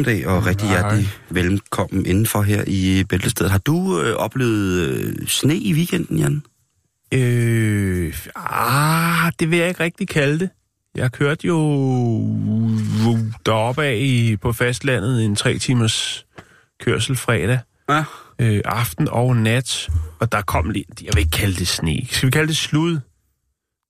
Eftermiddag og rigtig hjertelig velkommen indenfor her i Bæltestedet. Har du øh, oplevet øh, sne i weekenden, Jan? Øh, ah, det vil jeg ikke rigtig kalde det. Jeg kørte jo deroppe af i, på fastlandet en tre timers kørsel fredag, Ja. øh, aften og nat, og der kom lidt, jeg vil ikke kalde det sne. Skal vi kalde det slud?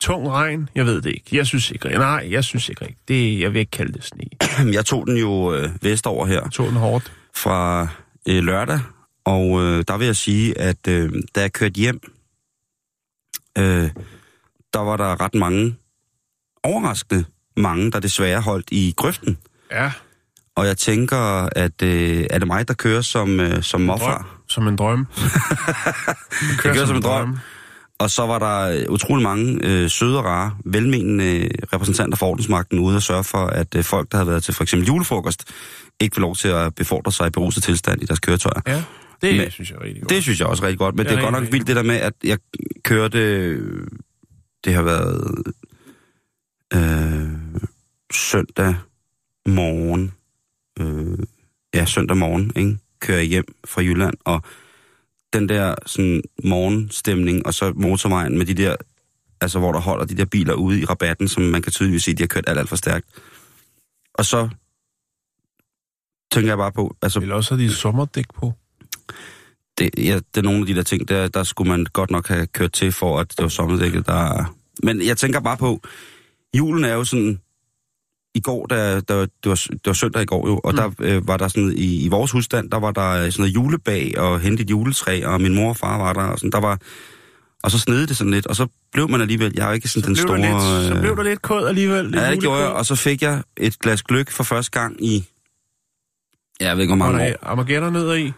Tung regn? Jeg ved det ikke. Jeg synes ikke, nej, jeg synes ikke rigtigt. Det, jeg vil ikke kalde det sne. Jeg tog den jo øh, vestover her Jeg tog den hårdt. fra øh, lørdag, og øh, der vil jeg sige, at øh, da jeg kørte hjem, øh, der var der ret mange, overraskende mange, der desværre holdt i grøften. Ja, Og jeg tænker, at øh, er det mig, der kører som, øh, som drøm. Som en drøm. Jeg kører som en drøm. Og så var der øh, utrolig mange øh, søde og rare, velmenende øh, repræsentanter for ordensmagten ude og sørge for, at øh, folk, der havde været til for eksempel julefrokost, ikke får lov til at befordre sig i beruset tilstand i deres køretøjer. Ja, det Men- synes jeg er rigtig godt. Det synes jeg også er rigtig godt, men Det det er er, godt nok vildt det der med, at jeg kørte... Det har været øh, søndag morgen. Øh, ja, søndag morgen, ikke? Kører jeg hjem fra Jylland, og den der sådan morgenstemning, og så motorvejen med de der, altså hvor der holder de der biler ude i rabatten, som man kan tydeligvis se, de har kørt alt, alt for stærkt. Og så tænker jeg bare på, altså Eller også har de sommerdæk på. det, ja, det er nogle af de der ting, der, der skulle man godt nok have kørt til, for at det var sommerdækket, der... Men jeg tænker bare på, julen er jo sådan... I går, der, der, det, var, det var søndag i går jo, og mm. der øh, var der sådan, i, i vores husstand, der var der sådan noget julebag og hente et juletræ, og min mor og far var der, og sådan, der var... Og så snede det sådan lidt, og så blev man alligevel, jeg er ikke sådan den blev store... der lidt, så øh, blev der lidt kod alligevel. Lidt Ja, det gjorde jeg, og så fik jeg et glas gløk for første gang i... Ja, jeg ved ikke, hvor Var mange år. der Armageddon ned i?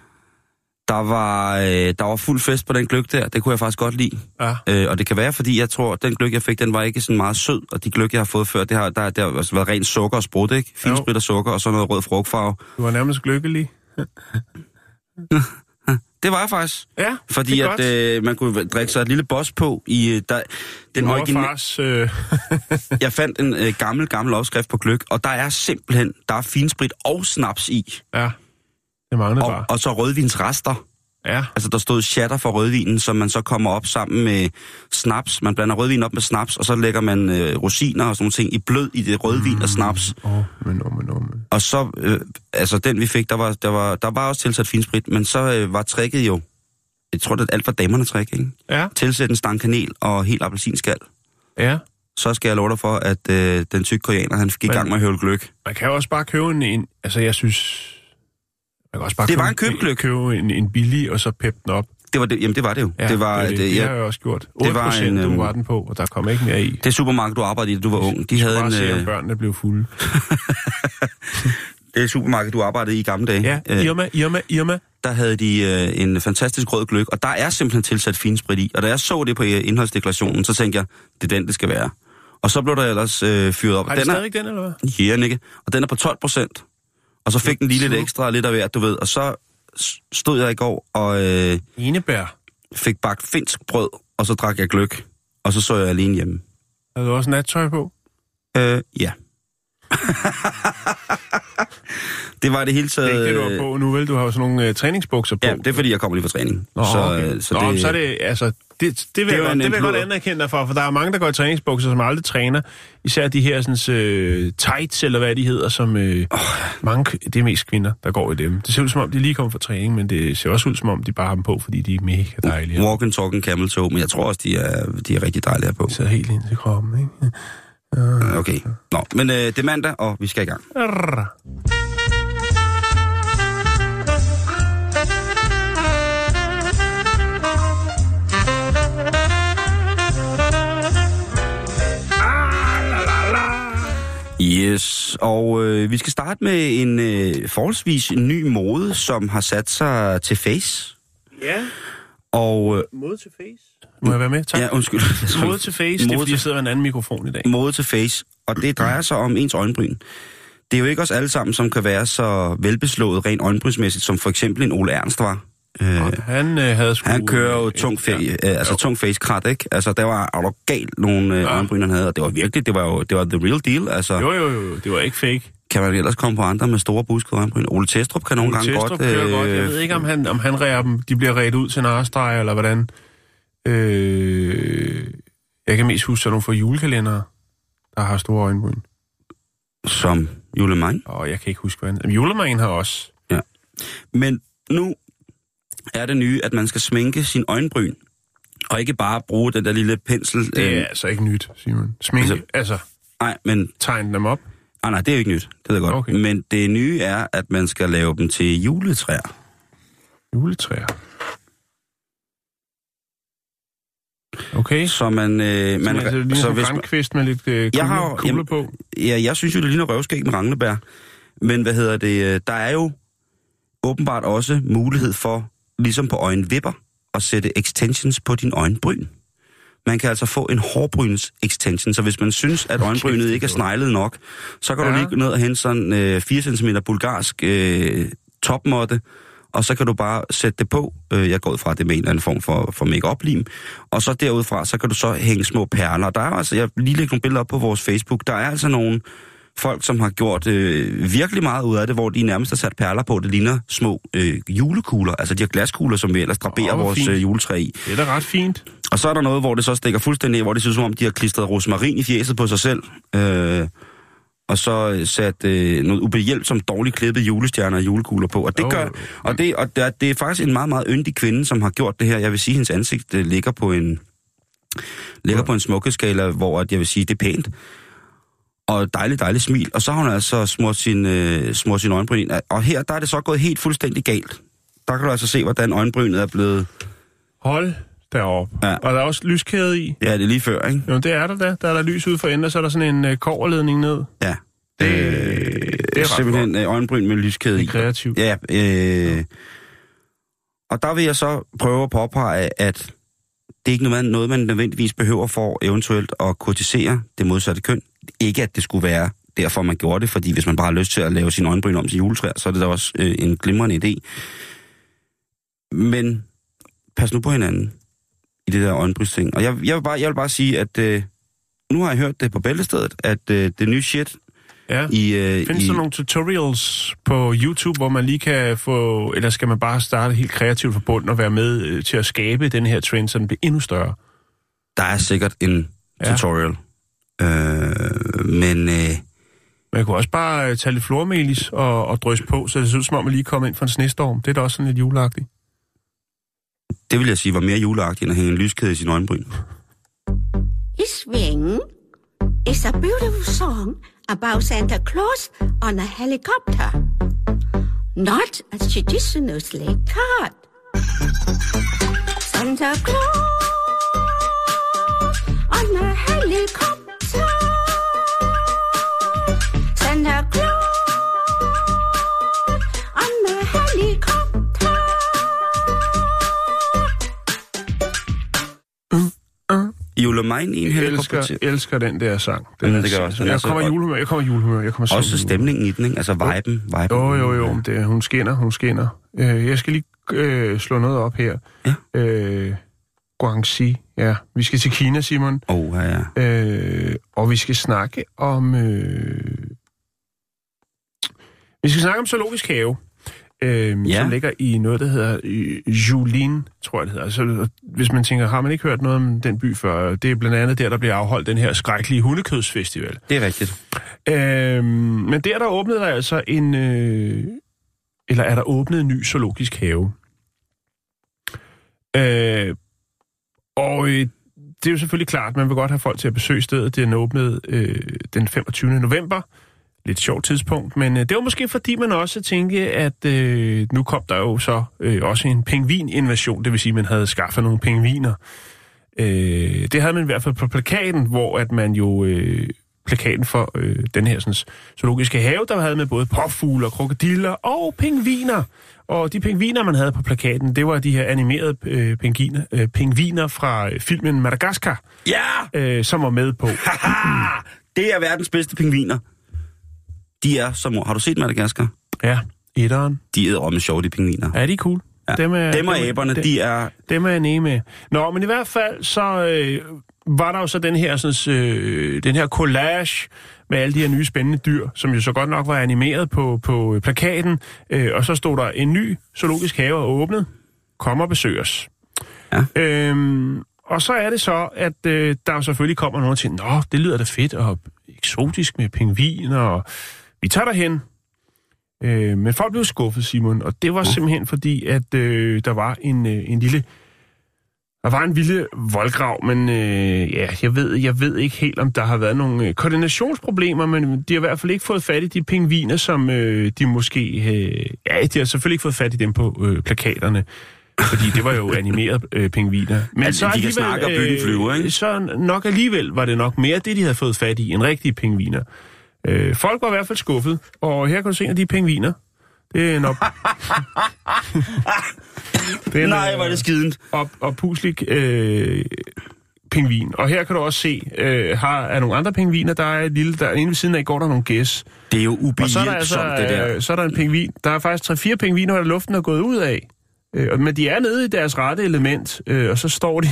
Der var, øh, der var fuld fest på den gløk der. Det kunne jeg faktisk godt lide. Ja. Øh, og det kan være, fordi jeg tror, at den gløk, jeg fik, den var ikke sådan meget sød. Og de gløk, jeg har fået før, det har, der, der har altså været rent sukker og sprut, ikke? Finsprit og sukker, og så noget rød frugtfarve. Du var nærmest lykkelig. Det var jeg faktisk. Ja, Fordi at øh, man kunne drikke sig et lille boss på i... Øh, der, den Mor og original... fars... Øh, Jeg fandt en øh, gammel, gammel opskrift på gløk, og der er simpelthen... Der er finsprit og snaps i. ja, det manglede Og, bare. og så rødvinsrester. Ja, Altså, der stod shatter for rødvinen, som man så kommer op sammen med snaps. Man blander rødvin op med snaps, og så lægger man øh, rosiner og sådan nogle ting i blød i det rødvin og snaps. åh, oh, men, oh, men, oh, men. Og så, øh, altså den vi fik, der var, der var, der var også tilsat finsprit, men så øh, var tricket jo, jeg tror, det er alt for damerne trick, ikke? Ja, Tilsæt en stang kanel og helt appelsinskal. ja. Så skal jeg love dig for, at øh, den tykke koreaner, han gik i gang med at høvle gløk. Man kan jo også bare købe en... en altså, jeg synes... Kan også bare Det købe, var en købegløgg. købe en, en billig, og så peppe den op. Det var det, jamen det var det jo. Ja, det var, det, det, det, det har ja, jeg også gjort. 8 det var procent, en, du øhm, var den på, og der kom ikke mere i. det supermarked, du arbejdede i, da du var ung, de havde en... se, om Øh, børnene blev fulde. det supermarked, du arbejdede i i gamle dage. Ja, øh, Irma, Irma, Irma. der havde de øh, en fantastisk rød gløk, og der er simpelthen tilsat finsprit i. Og da jeg så det på øh, indholdsdeklarationen, så tænkte jeg, det er den, det skal være. Og så blev der ellers øh, fyret op. Har de den er, stadig den, eller hvad? Ja, Nikke. Og den er på 12 procent. Og så fik den lige lidt ekstra, lidt af hvert, du ved. Og så stod jeg i går og øh, Enebær. fik bagt finsk brød, og så drak jeg gløk. Og så så jeg alene hjemme. Har du også nattøj på? Øh, ja. det var det hele Det taget... er ikke det, du har på nu, vel? Du har jo sådan nogle uh, træningsbukser på. Ja, det er fordi, jeg kommer lige fra træning. Nå, så, okay. øh, så, Nå, det, så er det, altså, det, det vil Det jeg, godt, det vil jeg godt imploder. anerkende dig for, for der er mange, der går i træningsbukser, som aldrig træner. Især de her sådan, øh, tights, eller hvad de hedder, som øh, oh. mange, det er mest kvinder, der går i dem. Det ser ud som om, de lige kommer fra træning, men det ser også ud som om, de bare har dem på, fordi de er mega dejlige. Walk and talk and camel toe, men jeg tror også, de er, de er rigtig dejlige på. Det sidder helt ind til kroppen, ikke? Okay. Nå, men øh, det er mandag, og vi skal i gang. Arr. Yes, og øh, vi skal starte med en øh, forholdsvis ny mode, som har sat sig til face. Ja, Og, øh, mod til face. Må jeg være med? Tak. ja, undskyld. Mod til face, det er Mode fordi, jeg sidder med en anden mikrofon i dag. Mode til face, og det drejer sig om ens øjenbryn. Det er jo ikke os alle sammen, som kan være så velbeslået rent øjenbrynsmæssigt, som for eksempel en Ole Ernst var. Øh, Han øh, havde sgu... han kører jo øh, tung, fa- ja. øh, altså Jo. tung face krat, ikke? Altså, der var du galt nogle øh, Ja. øjenbryn, han havde, og det var virkelig, det var jo det var the real deal. Altså, Jo, jo, jo, det var ikke fake. kan man ellers komme på andre med store buskede øjenbryn? Ole Testrup kan nogle Ole gange Testrup godt... kører godt. Jeg øh, ved ikke, om han, om han rærer dem. De bliver rædt ud til narestreger, eller hvordan. Øh, jeg kan mest huske sådan nogle fra julekalendere, der har store øjenbryn. Som julemang. Og jeg kan ikke huske, hvad han... Jamen, Julemanden har også. Men nu er det nye, at man skal sminke sin øjenbryn. Og ikke bare bruge den der lille pensel. Det øh, er altså ikke nyt, Simon. Sminke, Altså- altså, Nej, men tegne dem op. ah, nej, det er jo ikke nyt. Det ved jeg godt. Okay. Men det nye er, at man skal lave dem til juletræer. Juletræer. Okay. Så man... Øh, Man, man altså, det så så hvis man, med lidt øh, Jeg kugler, har jamen- på. ja, jeg synes jo, det ligner røvskæg med ranglebær. Men hvad hedder det? øh, Der er jo åbenbart også mulighed for, ligesom på øjenvipper, at sætte extensions på din øjenbryn. Man kan altså få en hårbryns extension, så hvis man synes, at øjenbrynet ikke er sneglet nok, så kan ja. Du lige gå ned og hente sådan øh, 4 cm bulgarsk øh, topmåtte, og så kan du bare sætte det på. Øh, jeg går ud fra, det med en eller anden form for, for make lim Og så derudfra, så kan du så hænge små perler. Der er altså, jeg lige lægge nogle billeder op på vores Facebook. Der er altså nogle folk, som har gjort øh, virkelig meget ud af det, hvor de nærmest har sat perler på. Det ligner små øh, julekugler, altså de her glaskugler, som vi ellers draberer hvor vores fint. øh, juletræ i. Det er da ret fint. Og så er der noget, hvor det så stikker fuldstændig af, hvor det ser som om, de har klistret rosmarin i fjeset på sig selv. Øh, og så øh, sat øh, noget ubehjælp som dårligt klippet julestjerner og julekugler på. Og det Jo, gør, og det, og det, er, det er faktisk en meget, meget yndig kvinde, som har gjort det her. Jeg vil sige, at hendes ansigt øh, ligger på en ligger på en smukkeskala, hvor at jeg vil sige, det er pænt. Og dejligt, dejligt smil. Og så har hun altså smurt sin, øh, smurt sin øjenbryn ind. Og her, der er det så gået helt fuldstændig galt. Der kan du altså se, hvordan øjenbrynet er blevet... Hold deroppe. Ja. Og der er også lyskæde i. Ja, det er lige før, ikke? Jo, det er der da. Der er der lys ud for enden, og så er der sådan en øh, koverledning ned. Ja. Det, Øh, det er simpelthen øh, øjenbryn med lyskæde Det i. kreativt. Ja, øh, og der vil jeg så prøve at påpege, at det er ikke noget, noget, man nødvendigvis behøver for eventuelt at kortisere det modsatte køn. Ikke at det skulle være derfor, man gjorde det, fordi hvis man bare har lyst til at lave sin øjenbryn om til juletræer, så er det da også øh, en glimrende idé. Men pas nu på hinanden i det der øjenbrynsting. Og jeg, jeg, vil bare, jeg vil bare sige, at øh, nu har jeg hørt det på bæltestedet, at øh, det nye shit Ja. i... Øh, Findes i der nogle tutorials på YouTube, hvor man lige kan få, eller skal man bare starte helt kreativt fra bunden og være med øh, til at skabe den her trend, så den bliver endnu større? Der er sikkert en Ja. ja. tutorial. Øh, men øh, Man kunne også bare øh, tage lidt flormelis og, og drysse på, så det ser ud som om, man lige kommer ind fra en snestorm. Det er da også sådan lidt juleagtigt. det vil jeg sige var mere juleagtigt, end at hænge en lyskæde i sin øjenbryn. Swing is a beautiful song about Santa Claus on a helicopter, not a traditional sleigh cart. Santa Claus on a helicopter. Julemajn i en Jeg elsker, elsker den der sang. Den Ja, det gør også. Jeg så- kommer julehumør, jeg kommer julehumør, jeg kommer Også stemningen i den, ikke? Altså viben. viben. Jo, jo, jo, det, hun skinner, hun skinner. Øh, jeg skal lige øh, slå noget op her. Ja. Øh, Guangxi, ja. Vi skal til Kina, Simon. Åh, oh, ja, ja. Øh, og vi skal snakke om... Øh, vi skal snakke om zoologisk have, øh, Ja. som ligger i noget, der hedder øh, Julin, tror jeg det hedder. Altså, hvis man tænker, har man ikke hørt noget om den by før? Det er blandt andet der, der bliver afholdt den her skrækkelige hundekødsfestival. Det er rigtigt. Øhm, men der der åbnede der altså en... Øh, eller er der åbnet en ny zoologisk have. Øh, og øh, det er jo selvfølgelig klart, man vil godt have folk til at besøge stedet. Det er åbnet øh, den 25. november. Lidt sjovt tidspunkt, men øh, det var måske fordi, man også tænkte, at øh, nu kom der jo så øh, også en pingvin-invasion, det vil sige, at man havde skaffet nogle pingviner. Øh, det havde man i hvert fald på plakaten, hvor at man jo... Øh, plakaten for øh, den her sådan, zoologiske have, der havde med både påfugle og krokodiller og pingviner. Og de pingviner, man havde på plakaten, det var de her animerede øh, pingviner, øh, pingviner fra øh, filmen Madagaskar, Ja! øh, som var med på. Haha! Det er verdens bedste pingviner. De er som... Har du set Madagaskar? Ja, etteren. De er med sjove, de pingviner. Ja, de er cool. Ja. Dem, er, Dem og er- æberne, dem- de er... Dem er jeg med. Nå, men i hvert fald, så øh, var der jo så den her, sådan, øh, den her collage med alle de her nye spændende dyr, som jo så godt nok var animeret på, på plakaten. Øh, og så stod der en ny zoologisk have er åbnet. Kom og besøg os. Ja. Øhm, og så er det så, at øh, der jo selvfølgelig kommer nogen til, Nå, det lyder da fedt og eksotisk med pingviner, og vi tager derhen. Øh, men folk blev skuffet, Simon, og det var simpelthen fordi, at øh, der var en, øh, en lille... Der var en lille voldgrav, men øh, ja, jeg ved, jeg ved ikke helt, om der har været nogle øh, koordinationsproblemer, men de har i hvert fald ikke fået fat i de pingviner, som øh, de måske... Øh, ja, de har selvfølgelig ikke fået fat i dem på øh, plakaterne, fordi det var jo animeret øh, pingviner. Men Altså, de kan snakke og bygge en flyver, ikke? Så nok alligevel var det nok mere det, de havde fået fat i, end rigtige pingviner. Øh, folk var i hvert fald skuffet, og her kan du se en af de pingviner. Det er en op... det er en, Nej, øh, er det skident. op, og puslik øh, pingvin. Og her kan du også se, øh, har er nogle andre pingviner. Der er et lille, der inde ved siden af går der nogle gæs. Det er jo der altså, ubehjælpsomt, det der. øh, så er der en pingvin. Der er faktisk tre-fire pingviner, der luften er gået ud af. Øh, men de er nede i deres rette element, øh, og så står de,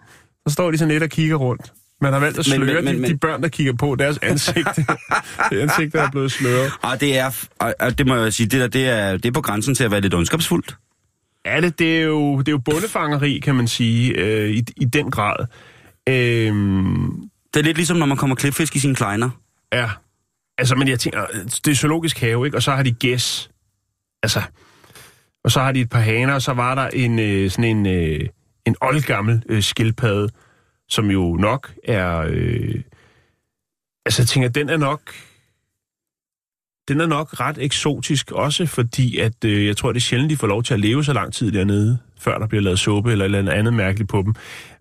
så står de sådan lidt og kigger rundt. Man har valgt at Men- sløre men- men- de, men- de børn, der kigger på deres ansigt. det ansigt, der er blevet sløret. Og det er, og, og det må jeg sige, det der, det er, det er på grænsen til at være lidt ondskabsfuldt. Ja, det, det, er jo, det er jo bundefangeri, kan man sige, øh, i, i den grad. Øhm, Det er lidt ligesom, når man kommer klipfisk i sine kleiner. Ja. Altså, men jeg tænker, det er zoologisk have, ikke? Og så har de gæs. Altså, og så har de et par haner, og så var der en øh, sådan en, øh, en oldgammel øh, skildpadde, som jo nok er... Øh, altså, jeg tænker, den er nok... Den er nok ret eksotisk, også fordi, at øh, jeg tror, det er sjældent, de får lov til at leve så lang tid dernede, før der bliver lavet suppe eller et eller andet mærkeligt på dem.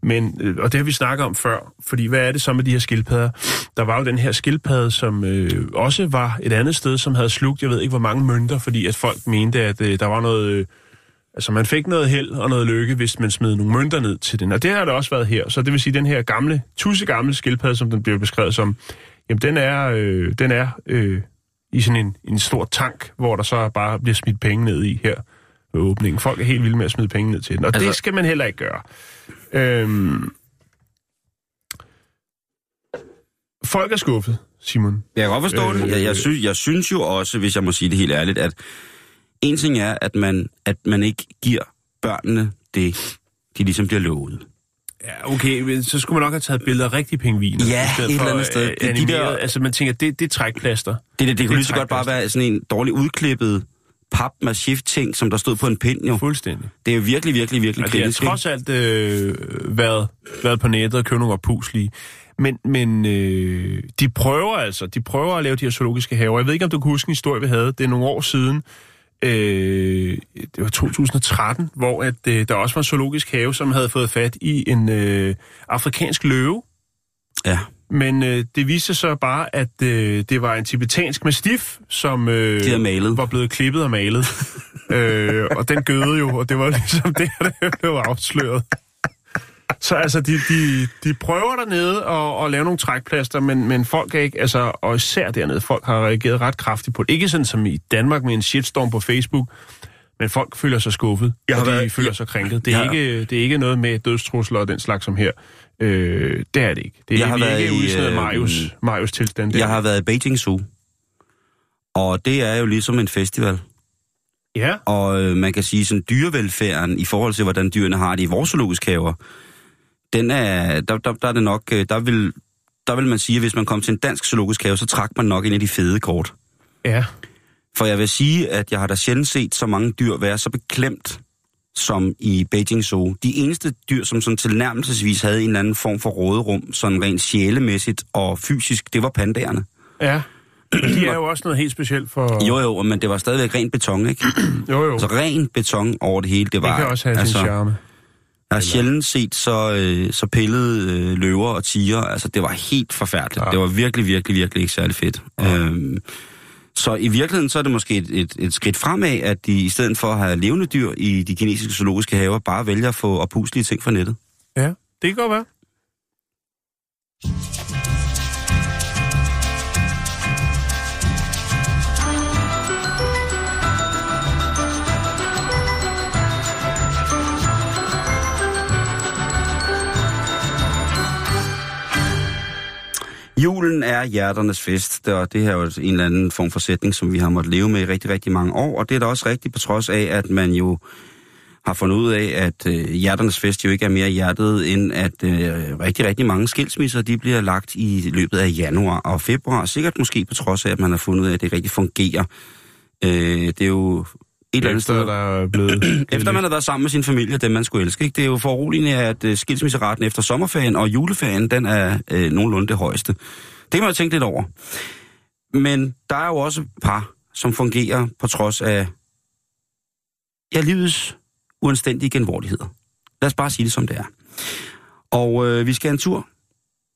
Men, øh, og det har vi snakket om før, fordi hvad er det så med de her skildpadder? Der var jo den her skildpadde, som øh, også var et andet sted, som havde slugt, jeg ved ikke hvor mange mønter, fordi at folk mente, at øh, der var noget... Øh, altså man fik noget held og noget lykke, hvis man smed nogle mønter ned til den. Og det har der også været her. Så det vil sige, den her gamle, tusse gamle skildpadde, som den bliver beskrevet som, jamen den er, øh, den er øh, i sådan en, en stor tank, hvor der så bare bliver smidt penge ned i her ved åbningen. Folk er helt vilde med at smide penge ned til den, og altså, Altså- det skal man heller ikke gøre. Øhm, folk er skuffet, Simon. Jeg kan godt forstå Øh, det. Jeg, jeg, synes, jeg synes jo også, hvis jeg må sige det helt ærligt, at en ting er, at man, at man ikke giver børnene det, de ligesom bliver lovet. Ja, okay, men så skulle man nok have taget billeder af rigtige pingviner. Ja, et eller andet sted. øh, Det er de der- Altså, man tænker, det, det er trækplaster. Det, det, det kunne er lige så godt bare være sådan en dårlig udklippet pap ting som der stod på en pind jo. Fuldstændig. Det er virkelig, virkelig, virkelig Og det har kritisk. trods alt øh, været, været på nettet og købt nogle opuslige. Men, men øh, de prøver altså, de prøver at lave de her zoologiske haver. Jeg ved ikke, om du kan huske en historie, vi havde. Det er nogle år siden. Øh, det var 2013, hvor at, øh, der også var en zoologisk have, som havde fået fat i en øh, afrikansk løve. Ja. Men øh, det viste sig så bare, at øh, det var en tibetansk mastiff, som øh, malet. var blevet klippet og malet. øh, og den gøde jo, og det var ligesom det, der blev afsløret. Så altså, de, de, de prøver dernede at, at lave nogle trækplaster, men, men folk er ikke, altså, og især dernede, folk har reageret ret kraftigt på det. Ikke sådan som i Danmark med en shitstorm på Facebook, men folk føler sig skuffet, Jeg har og de været- føler jeg- sig krænket. Det er, jeg- ikke, det er ikke noget med dødstrusler og den slags som her. Øh, det er det ikke. Det er, Jeg har vi været ikke i, øh, Marius, Marius tilstand. Der. Jeg har været i Beijing Zoo. Og det er jo ligesom en festival. Ja, Og øh, man kan sige, sådan dyrevelfærden i forhold til, hvordan dyrene har det i vores zoologiske haver, den er, der, der, der er det nok, øh, der vil, der vil man sige, at hvis man kom til en dansk zoologisk have, så trak man nok en af de fede kort. ja. For jeg vil sige, at jeg har da sjældent set så mange dyr være så beklemt, som i Beijing Zoo. De eneste dyr, som sådan tilnærmelsesvis havde en eller anden form for råderum, sådan rent sjælemæssigt og fysisk, det var pandaerne. Ja. De er jo også noget helt specielt for... Jo, jo, men det var stadigvæk ren beton, ikke? jo. jo. Altså ren beton over det hele. Det, det var, kan også have altså, sin charme. Jeg har sjældent set så, øh, så pillede øh, løver og tiger. Altså, det var helt forfærdeligt. Ja. Det var virkelig, virkelig, virkelig ikke særlig fedt. Ja. Øhm, så i virkeligheden så er det måske et, et, et skridt fremad, at de i stedet for at have levende dyr i de kinesiske zoologiske haver, bare vælger at få opuslige ting fra nettet. Ja, det kan godt være. Julen er hjerternes fest, og det her er jo en eller anden form for sætning, som vi har måttet leve med i rigtig, rigtig mange år, og det er da også rigtigt på trods af, at man jo har fundet ud af, at øh, hjerternes fest jo ikke er mere hjertet, end at øh, rigtig, rigtig mange skilsmisser, de bliver lagt i løbet af januar og februar, sikkert måske på trods af, at man har fundet ud af, at det rigtig fungerer. Øh, det er jo et eller andet sted. der er blevet... Efter man har været sammen med sin familie, dem man skulle elske. Ikke? Det er jo foruroligende, at uh, skilsmisseraten efter sommerferien og juleferien, den er uh, nogenlunde det højeste. Det kan man jo tænke lidt over. Men der er jo også par, som fungerer på trods af ja, livets uanstændige genvordigheder. Lad os bare sige det, som det er. Og øh, vi skal en tur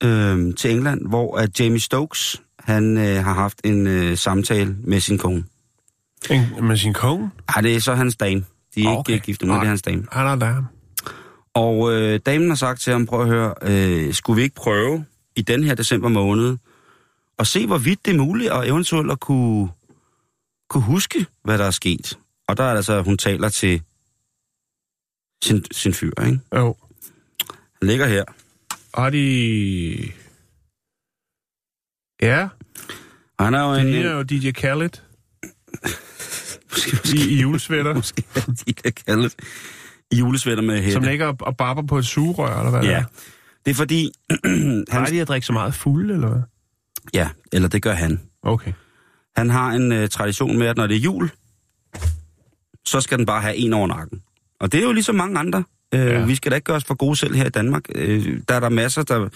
øh, til England, hvor at Jamie Stokes han øh, har haft en øh, samtale med sin kone. En, med sin kone? Ej, det er så hans dame. De er ikke okay. okay. gift, men det er hans dame. Han er der. Og øh, damen har sagt til ham, prøv at høre, øh, skulle vi ikke prøve i den her december måned at se, hvorvidt det er muligt og eventuelt at kunne, kunne huske, hvad der er sket. Og der er altså, hun taler til sin, sin fyr, ikke? Jo. Han ligger her. Har de... Ja, Og han er jo det en... ligner jo DJ Khaled Måske, måske, i, i julesvætter, måske er de kan kalde det julesvætter med hætte. som ligger og- barber på et sugerør, eller hvad det Ja. er. Det er fordi... Har han, de at drikke så meget fuld, eller hvad? ja, eller det gør han. Okay. Han har en øh, tradition med, at når det er jul, så skal den bare have en over nakken. Og det er jo ligesom mange andre. Øh, ja. Vi skal da ikke gøre os for gode selv her i Danmark. Øh, der er der masser, der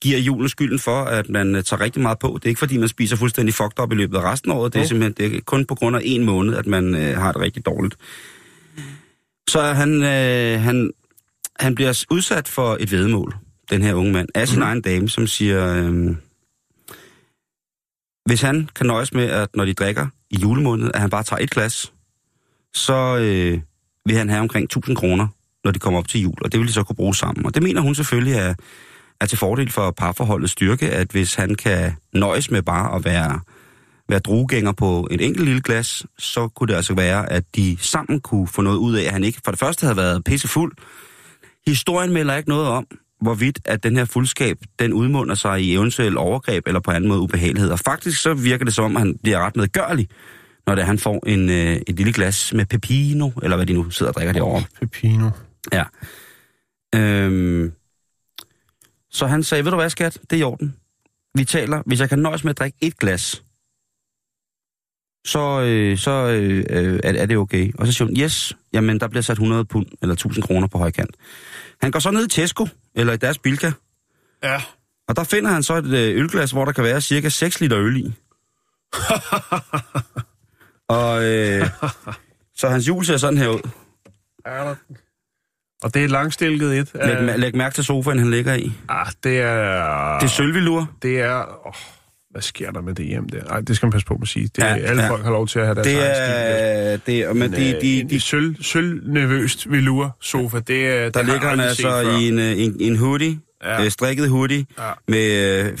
giver julen skylden for, at man øh, tager rigtig meget på. Det er ikke fordi, man spiser fuldstændig fucked op i løbet af resten af året. Det er simpelthen det er kun på grund af en måned, at man øh, har det rigtig dårligt. Så han, øh, han, han bliver udsat for et vedmål, den her unge mand, af sin mm. egen dame, som siger... Øh, hvis han kan nøjes med, at når de drikker i julemåned, at han bare tager et glas, så øh, vil han have omkring 1000 kroner, når de kommer op til jul, og det vil de så kunne bruge sammen. Og det mener hun selvfølgelig er, er til fordel for parforholdets styrke, at hvis han kan nøjes med bare at være, være druegænger på et enkelt lille glas, så kunne det altså være, at de sammen kunne få noget ud af, at han ikke for det første havde været pissefuld. Historien melder ikke noget om, hvorvidt at den her fuldskab, den udmunder sig i eventuel overgreb eller på anden måde ubehagelighed. Og faktisk så virker det som om, at han bliver ret medgørlig, når det er, han får en, øh, et lille glas med pepino, eller hvad de nu sidder og drikker derovre. Pepino. Ja. Øhm, så han sagde, ved du hvad skat, det er i orden. Vi taler, hvis jeg kan nøjes med at drikke et glas, så, øh, så øh, øh, er, er det okay. Og så siger hun, yes, jamen der bliver sat 100 pund eller 1000 kroner på højkant. Han går så ned i Tesco, eller i deres Bilka, Ja. og der finder han så et øh, ølglas, hvor der kan være cirka 6 liter øl i. og øh, så hans jul ser sådan her ud. Og det er et langstilket et. Læg, af- læg mærke til sofaen, han ligger i. Ah, det er... Det er sølvilur. Det er... Oh, hvad sker der med det hjem der? Ej, det skal man passe på med at sige. Det, Ja, alle ja. folk har lov til at have deres Det egen stil. er, det er, men de, de, de, de sølv, sølv nervøst velur sofa, det er... der ligger han altså i en, øh, en, en hoodie, Ja. øh, strikket hoodie, ja. med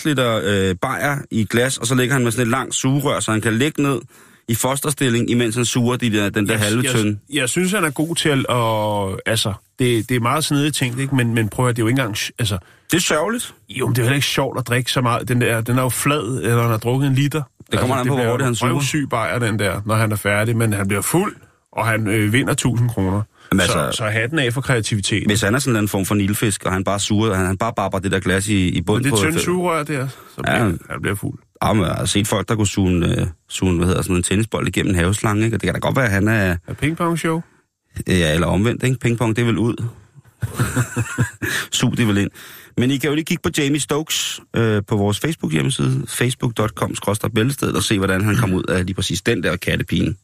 5-6 liter øh, bajer i glas, og så ligger han med sådan et langt sugerør, så han kan ligge ned i fosterstilling, imens han suger de der, den der halve tynde. Jeg, jeg synes, han er god til at... Altså, det, det er meget snedigt tænkt, ikke? Men, men prøv at det er jo ikke engang... Altså, Det er sørgeligt. jo, men det er heller ikke sjovt at drikke så meget. Den, der, den er jo flad, eller han har drukket en liter. Det kommer an på, hvor hurtigt han suger. syg bajer, den der, når han er færdig. Men han bliver fuld, og han øh, vinder 1000 kroner. Jamen, så, altså- så hatten af for kreativitet. Hvis han er sådan en form for nilfisk, og han bare suger, han, han bare barber det der glas i, i Men bunden det på... tynde sugerør der, så bliver, ja. han bliver fuld. Ja, men jeg har set folk, der kunne suge, øh, suge hvad hedder, sådan en tennisbold igennem en haveslange, ikke? og det kan da godt være, at han er... Er pingpong show? Ja, eller omvendt, ikke? Pingpong, det er vel ud. Su, det vel ind. Men I kan jo lige kigge på Jamie Stokes øh, på vores Facebook-hjemmeside, facebook.com bæltested og se, hvordan han kom ud af lige præcis den der kattepine.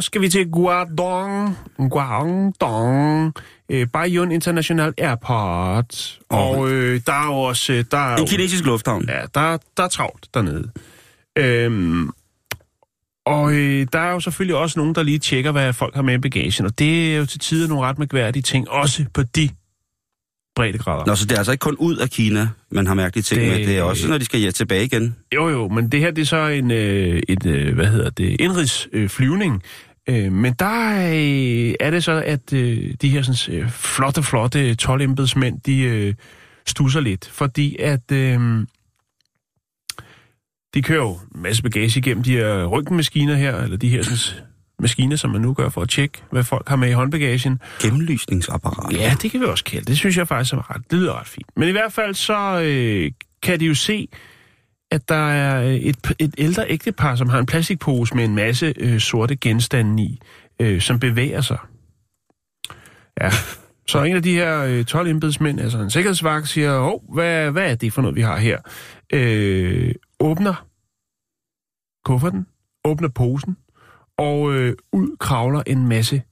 Så skal vi til Guangdong, Guangdong, øh, Baiyun International Airport. Og øh, der er jo også... øh, Der er En kinesisk lufthavn. ja, der, der er travlt dernede. Øhm, og øh, der er jo selvfølgelig også nogen, der lige tjekker, hvad folk har med i bagagen. Og det er jo til tider nogle ret mærkværdige ting, også på de breddegrader. Nå, så det er altså ikke kun ud af Kina, man har mærkelige ting Det- med. Det er også, når de skal hjem tilbage igen. Jo, jo, men det her det er så en, øh, et, øh, hvad hedder det, indrigsflyvning. Øh, flyvning. Øh, men der øh, er det så, at øh, de her sådan, øh, flotte, flotte 12 embedsmænd, de øh, stusser lidt, fordi at øh, de kører jo en masse bagage igennem de her ryggenmaskiner her, eller de her sådan, maskiner, som man nu gør for at tjekke, hvad folk har med i håndbagagen. Gennemlysningsapparat. Ja, det kan vi også kalde det. Det synes jeg faktisk er ret, det lyder ret fint. Men i hvert fald så øh, kan de jo se, at der er øh, et, et ældre ægtepar, som har en plastikpose med en masse øh, sorte genstande i, øh, som bevæger sig. Ja. Så en af de her øh, 12 embedsmænd, altså en sikkerhedsvagt, siger, Åh, hvad, hvad er det for noget, vi har her? Øh, åbner kufferten, åbner posen, og øh, ud kravler en masse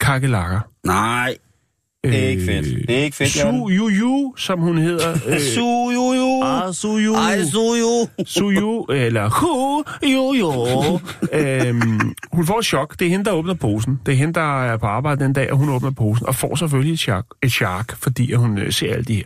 kakelakker. Nej, det er ikke fedt. Det er ikke fedt, Su Yu Yu, som hun hedder. Øh, Su jo jo. ah, Su Yu. Ej, su jo. Su Yu, eller Hu Yu Yu. øhm, hun får et chok. Det er hende, der åbner posen. Det er hende, der er på arbejde den dag, og hun åbner posen. Og får selvfølgelig et chok, et chok fordi hun øh, ser alle de her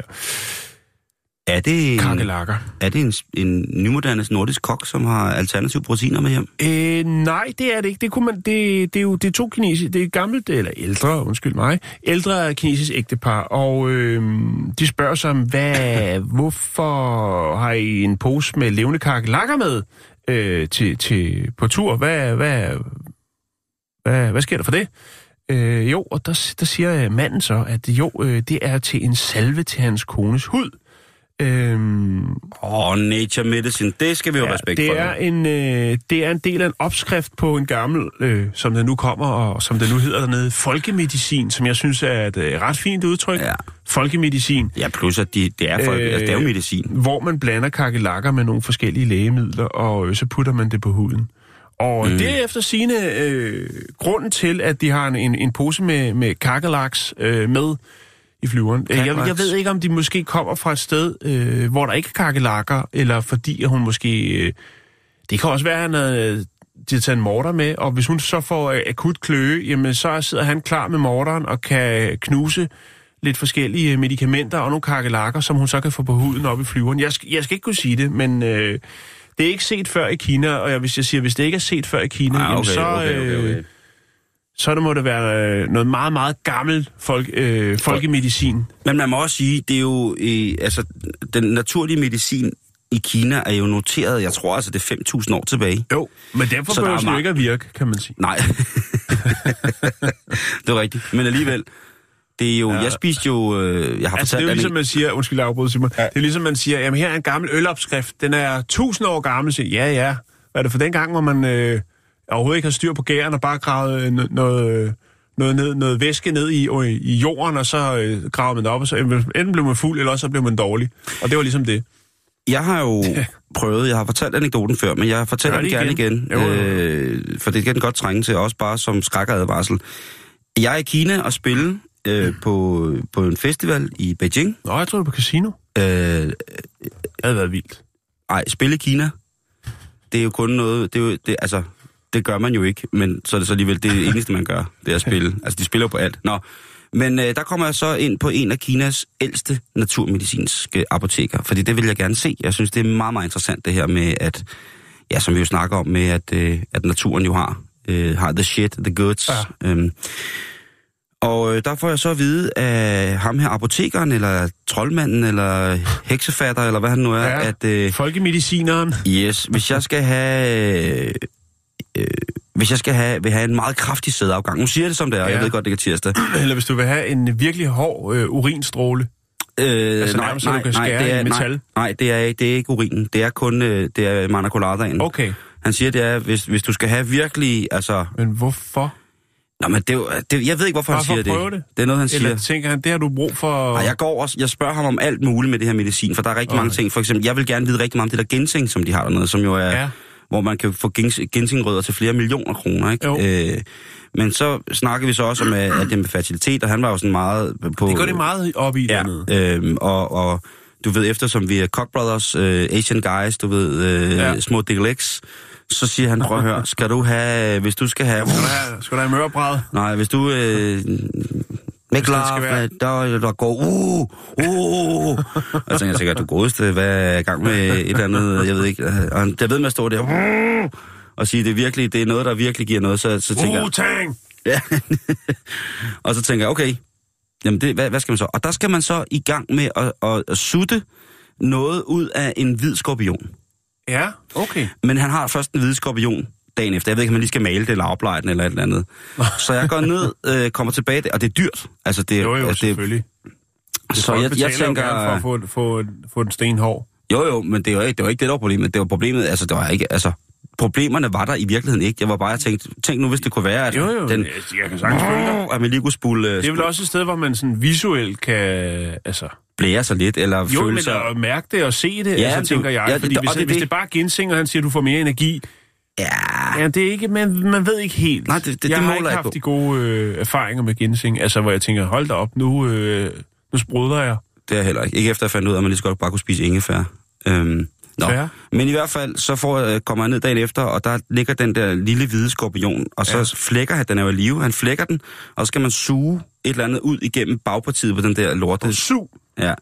Er det en, kakelakker. er det en, en nymoderne nordisk kok, som har alternative proteiner med hjem? Øh, nej, det er det ikke. Det, kunne man, det, det er jo det er to kinesiske, det er et gammelt, eller ældre, undskyld mig, ældre kinesisk ægtepar, og øh, de spørger sig, hvad, hvorfor har I en pose med levende kakelakker med øh, til, til, på tur? Hvad, hvad, hvad, hvad sker der for det? Øh, jo, og der, der siger manden så, at jo, øh, det er til en salve til hans kones hud. Øhm, oh, nature medicine, det skal vi jo ja, respekt det for. er en øh, det er en del af en opskrift på en gammel, øh, som det nu kommer, og som det nu hedder dernede, folkemedicin, som jeg synes er et øh, ret fint udtryk. Ja. Folkemedicin, Ja, plus at de, det, er folk, øh, altså, det er jo medicin. hvor man blander kakelakker med nogle forskellige lægemidler, og øh, så putter man det på huden. Og mm. det er efter sine øh, grunden til, at de har en, en, en pose med, med kakelaks øh, med i flyveren. Øh, Jeg, jeg ved ikke, om de måske kommer fra et sted, øh, hvor der ikke er kakelakker, eller fordi at hun måske... Øh, det kan også være, at han havde, de har taget en morter med, og hvis hun så får øh, akut kløe, jamen så sidder han klar med morteren og kan knuse lidt forskellige øh, medicamenter og nogle kakelakker, som hun så kan få på huden op i flyveren. Jeg, skal, jeg skal ikke kunne sige det, men øh, det er ikke set før i Kina, og jeg, hvis jeg siger, hvis det ikke er set før i Kina, Ah, jamen, okay, så, okay, okay, okay. Øh, så det må det være øh, noget meget, meget gammelt folk, øh, folkemedicin. Men man må også sige, det er jo, øh, altså, den naturlige medicin i Kina er jo noteret, jeg tror altså, det er 5.000 år tilbage. Jo, men derfor Så behøver er det jo meget- ikke at virke, kan man sige. Nej, det er rigtigt. Men alligevel, det er jo, ja. jeg spiste jo, øh, jeg har Altså, det er jo ligesom, man siger, undskyld, jeg afbryder, Simon. Ja. Det er ligesom, man siger, jamen her er en gammel ølopskrift, den er tusind år gammel. Så, ja, ja. Hvad er det for den gang, hvor man øh, overhovedet ikke har styr på gæren og bare gravet øh, no- noget, øh, noget, ned, noget væske ned i, øh, i jorden, og så øh, graver man det op, og så enten blev man fuld, eller også så blev man dårlig. Og det var ligesom det. jeg har jo prøvet, jeg har fortalt anekdoten før, men jeg fortæller den gerne igen. igen, Jo, jo, øh, for det kan den godt trænge til, også bare som skrækkeradvarsel. Jeg er i Kina og spille øh, på, på en festival i Beijing. Nå, jeg tror det på casino. Øh, Det havde været vildt. Ej, spille i Kina, det er jo kun noget, det er jo, det, altså, det gør man jo ikke, men så er det så alligevel det eneste, man gør, det er at spille. Altså, de spiller på alt. Nå, men øh, der kommer jeg så ind på en af Kinas ældste naturmedicinske apoteker, fordi det vil jeg gerne se. Jeg synes, det er meget, meget interessant det her med, at, ja, som vi jo snakker om, med at, øh, at naturen jo har, øh, har the shit, the goods. Ja. Øhm, og øh, der får jeg så at vide af ham her apotekeren, eller troldmanden, eller heksefatter, eller hvad han nu er, Ja. at... Øh, Folkemedicineren. Yes, hvis jeg skal have øh, øh, hvis jeg skal have, vil have en meget kraftig sædeafgang, nu siger jeg det som det er, ja. Jeg ved godt, det er tirsdag. Eller hvis du vil have en virkelig hård øh, urinstråle. Øh, Altså nærmest, så du kan skære det er, metal? Nej, nej det, er, det er ikke urinen. Det er kun øh, det er manacoladaen. Okay, Han siger, det er, hvis, hvis du skal have virkelig, altså... men hvorfor? Nå, men det, det, jeg ved ikke, hvorfor Bare han siger det. det? Det er noget, han siger. Eller tænker han, det har du brug for... Og jeg går også, jeg spørger ham om alt muligt med det her medicin, for der er rigtig okay. mange ting. For eksempel, jeg vil gerne vide rigtig meget om det der ginseng, som de har dernede, som jo er, Ja. Hvor man kan få gens, ginsengrødder til flere millioner kroner, ikke? Jo. Øh, men så snakker vi så også om at, at det med fertilitet, og han var jo sådan meget på... Det går det meget op i Ja, dernede. øhm, og, og du ved, eftersom vi er Koch Brothers, øh, Asian guys, du ved, øh, Ja. små Dick Legs, så siger han, prøv at høre, skal du have, hvis du skal have... Skal du have, skal du have mørbræd? Nej, hvis du... Øh, Love, være- der, der går... Uh, uh. Og jeg tænker sikkert, du godeste, hvad er i gang med et eller andet, jeg ved ikke. Og han- jeg ved med at stå der uh, og sige, det er virkelig, det er noget, der virkelig giver noget, så, så tænker jeg... Ja. og så tænker jeg, okay, jamen det, hvad, hvad skal man så? Og der skal man så i gang med at, at, at sutte noget ud af en hvid skorpion. Ja, okay. Men han har først en hvid skorpion dagen efter. Jeg ved ikke, om man lige skal male det, eller afblege den, eller et eller andet. Så jeg går ned, øh, kommer tilbage, og det er dyrt. Altså, det, Jo, jo, altså, det, selvfølgelig. så jeg, jeg tænker... For at få, få, få den stenhård. Jo, jo, men det var ikke det, var ikke det der var problemet. Det var problemet, altså, det var ikke... Altså, problemerne var der i virkeligheden ikke. Jeg var bare, jeg tænkte, tænk nu, hvis det kunne være, at Jo, jo, den... jeg, kan sagtens følge. At man lige kunne spule, Det er vel også et sted, hvor man sådan visuelt kan... Altså, blære sig lidt, eller jo, føle men sig... at mærke det og se det, Ja, altså, det- tænker jeg. ja, fordi det- hvis, det hvis det. det bare ginseng, og han siger, at du får mere energi, Ja, ja, det er ikke, man, man ved ikke helt. Nej, det- det- jeg det har måler ikke jeg haft på. de gode øh, erfaringer med ginseng, altså hvor jeg tænker, hold da op, nu, øh, nu sprudler jeg. det er heller ikke. Ikke efter jeg fandt ud af, at man lige så godt bare kunne spise ingefær. Øhm, nå. Fair. Men i hvert fald, så får, jeg- kommer jeg ned dagen efter, og der ligger den der lille hvide skorpion, og så Ja. flækker han, den er jo i live, han flækker den, og så skal man suge et eller andet ud igennem bagpartiet på den der lorte. Sug. Ja.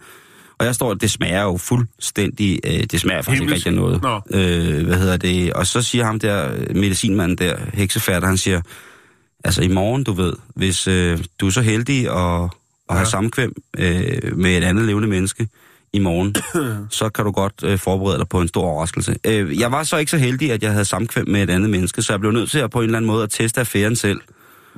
Og jeg står, det smager jo fuldstændig, øh, det smager faktisk Himmelsk. ikke rigtig noget. Nå. Øh, hvad hedder det? Og så siger ham der, medicinmanden der, heksefærder, han siger, altså i morgen, du ved, hvis øh, du er så heldig at, at ja. have samkvem øh, med et andet levende menneske i morgen, så kan du godt øh, forberede dig på en stor overraskelse. Øh, jeg var så ikke så heldig, at jeg havde samkvem med et andet menneske, så jeg blev nødt til at på en eller anden måde at teste affæren selv.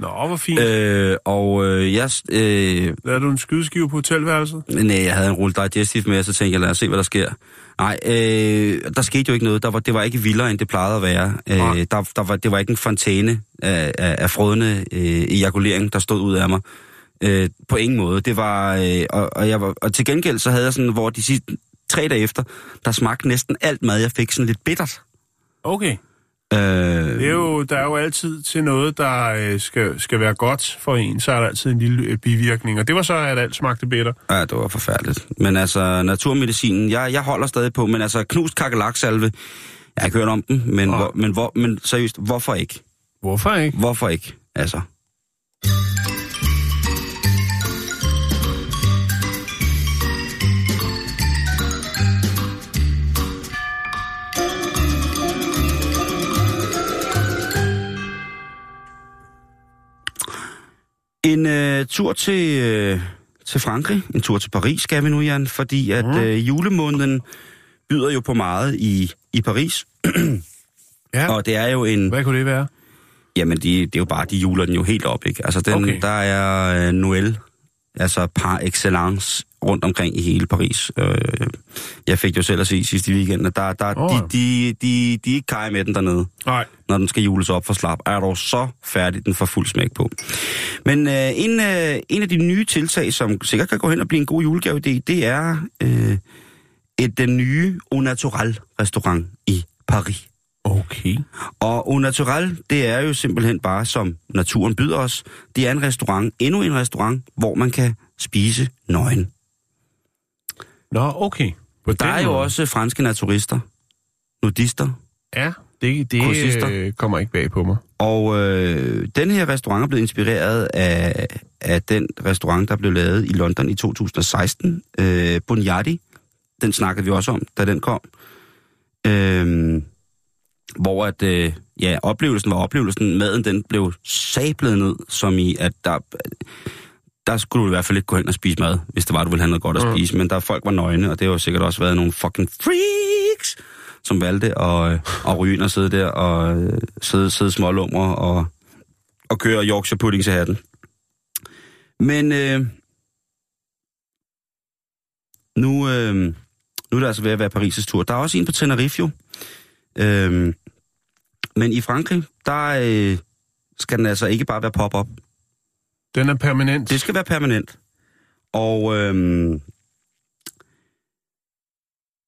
Nå, hvor fint. Øh. Og øh, jeg... Øh, Er du en skydeskive på hotelværelset? Nej, jeg havde en rulle digestive med, og så tænkte jeg, lad os se, hvad der sker. Nej, øh, der skete jo ikke noget. Der var, det var ikke vildere, end det plejede at være. Øh, der, der var, det var ikke en fontæne af, af, af frødende øh, ejakulering, der stod ud af mig. Øh, på ingen måde. Det var, øh, og, og, jeg var, og til gengæld så havde jeg sådan, hvor de sidste tre dage efter, der smagte næsten alt mad, jeg fik sådan lidt bittert. Okay. Øh, Det er jo, der er jo altid til noget, der øh, skal, skal være godt for en, så er der altid en lille øh, bivirkning. Og det var så, at alt smagte bitter. Ja, det var forfærdeligt. Men altså, naturmedicinen, jeg, jeg holder stadig på, men altså, knust kakelaksalve, jeg har ikke hørt om den, men, Nej. hvor, men, hvor, men seriøst, hvorfor ikke? Hvorfor ikke? Hvorfor ikke? Altså. En øh, tur til, øh, til Frankrig, en tur til Paris skal vi nu, Jan, fordi at Mhm. øh, julemåneden byder jo på meget i, i Paris, Ja. og det er jo en... Hvad kunne det være? Jamen, de, det er jo bare, de juler den jo helt op, ikke? Altså, den, okay. der er øh, Noël, altså par excellence rundt omkring i hele Paris. Øh, jeg fik jo selv at se sidste weekend, at der, der, oh. de, de, de, de er ikke kaj med den dernede, Nej. når den skal jules op for slap. Er du så færdig, den får fuld smæk på. Men øh, en, øh, en af de nye tiltag, som sikkert kan gå hen og blive en god julegave, det, det er øh, et, den nye Au Naturel restaurant i Paris. Okay. Og Au Naturel, det er jo simpelthen bare, som naturen byder os. Det er en restaurant, endnu en restaurant, hvor man kan spise nøgen. Nå, okay. På Der er jo måde. også franske naturister, nudister. Ja, det, det Kursister. øh, kommer ikke bag på mig. Og øh, den her restaurant er blevet inspireret af, af den restaurant, der blev lavet i London i 2016. Øh, Bunyadi, den snakkede vi også om, da den kom. Øh, hvor at, øh, ja, oplevelsen var oplevelsen. Maden, den blev sablet ned, som i, at der, der skulle du i hvert fald ikke gå hen og spise mad, hvis det var, du ville have noget godt at Mm. spise. Men der folk var nøgne, og det har jo sikkert også været nogle fucking freaks, som valgte at, øh, at ryge ind og sidde der og øh, sidde, sidde smålummer og, og køre Yorkshire pudding til hatten. Men øh, nu, øh, nu er det altså ved at være Paris' tur. Der er også en på Tenerife jo. Øh, men i Frankrig, der øh, skal den altså ikke bare være pop-up. Den er permanent. Det skal være permanent. Og øhm,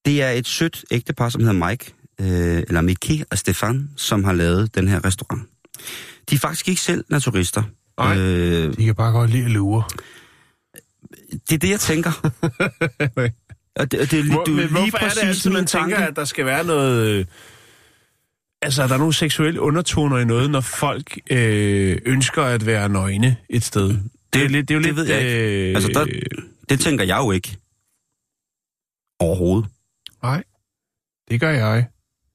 det er et sødt ægtepar, som hedder Mike, øh, eller Mickey og Stefan, som har lavet den her restaurant. De er faktisk ikke selv naturister. Nej. Øh, De kan bare godt lide at lure. det er det, jeg tænker. Og det, og det er, Hvor, du, men lige hvorfor er det præcis altid, man tænker, tanke. at der skal være noget... Altså, er der nogle seksuelle undertoner i noget, når folk øh, ønsker at være nøgne et sted? Det, det er, lidt, det er jo det lidt... ved jeg ikke. Øh, Altså, der, det tænker jeg jo ikke. Overhovedet. Nej, det gør jeg.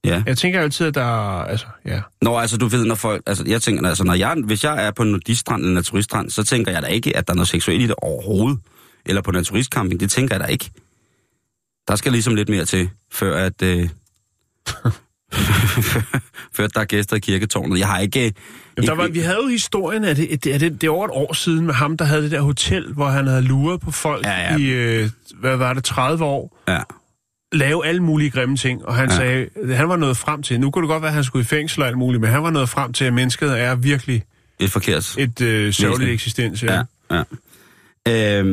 Ja. Jeg tænker altid, at der... Altså, ja. Nå, altså du ved, når folk... Altså, jeg tænker, altså, når jeg, hvis jeg er på en nudiststrand eller naturiststrand, så tænker jeg da ikke, at der er noget seksuelt i det overhovedet. Eller på naturistcamping, det tænker jeg da ikke. Der skal ligesom lidt mere til, før at... Øh, før der er gæster i kirketårnet. Jeg har ikke... Jamen, der var, vi havde jo historien, at det, det, er det, det er over et år siden med ham, der havde det der hotel, hvor han havde luret på folk Ja, ja. i, øh, hvad var det, 30 år, Ja, lave alle mulige grimme ting, og han Ja. sagde, han var nået frem til, nu kunne det godt være, at han skulle i fængsel og alt muligt, men han var nået frem til, at mennesket er virkelig et forkert. et øh, sørgeligt eksistens. Ja. Ja, ja. Øhm,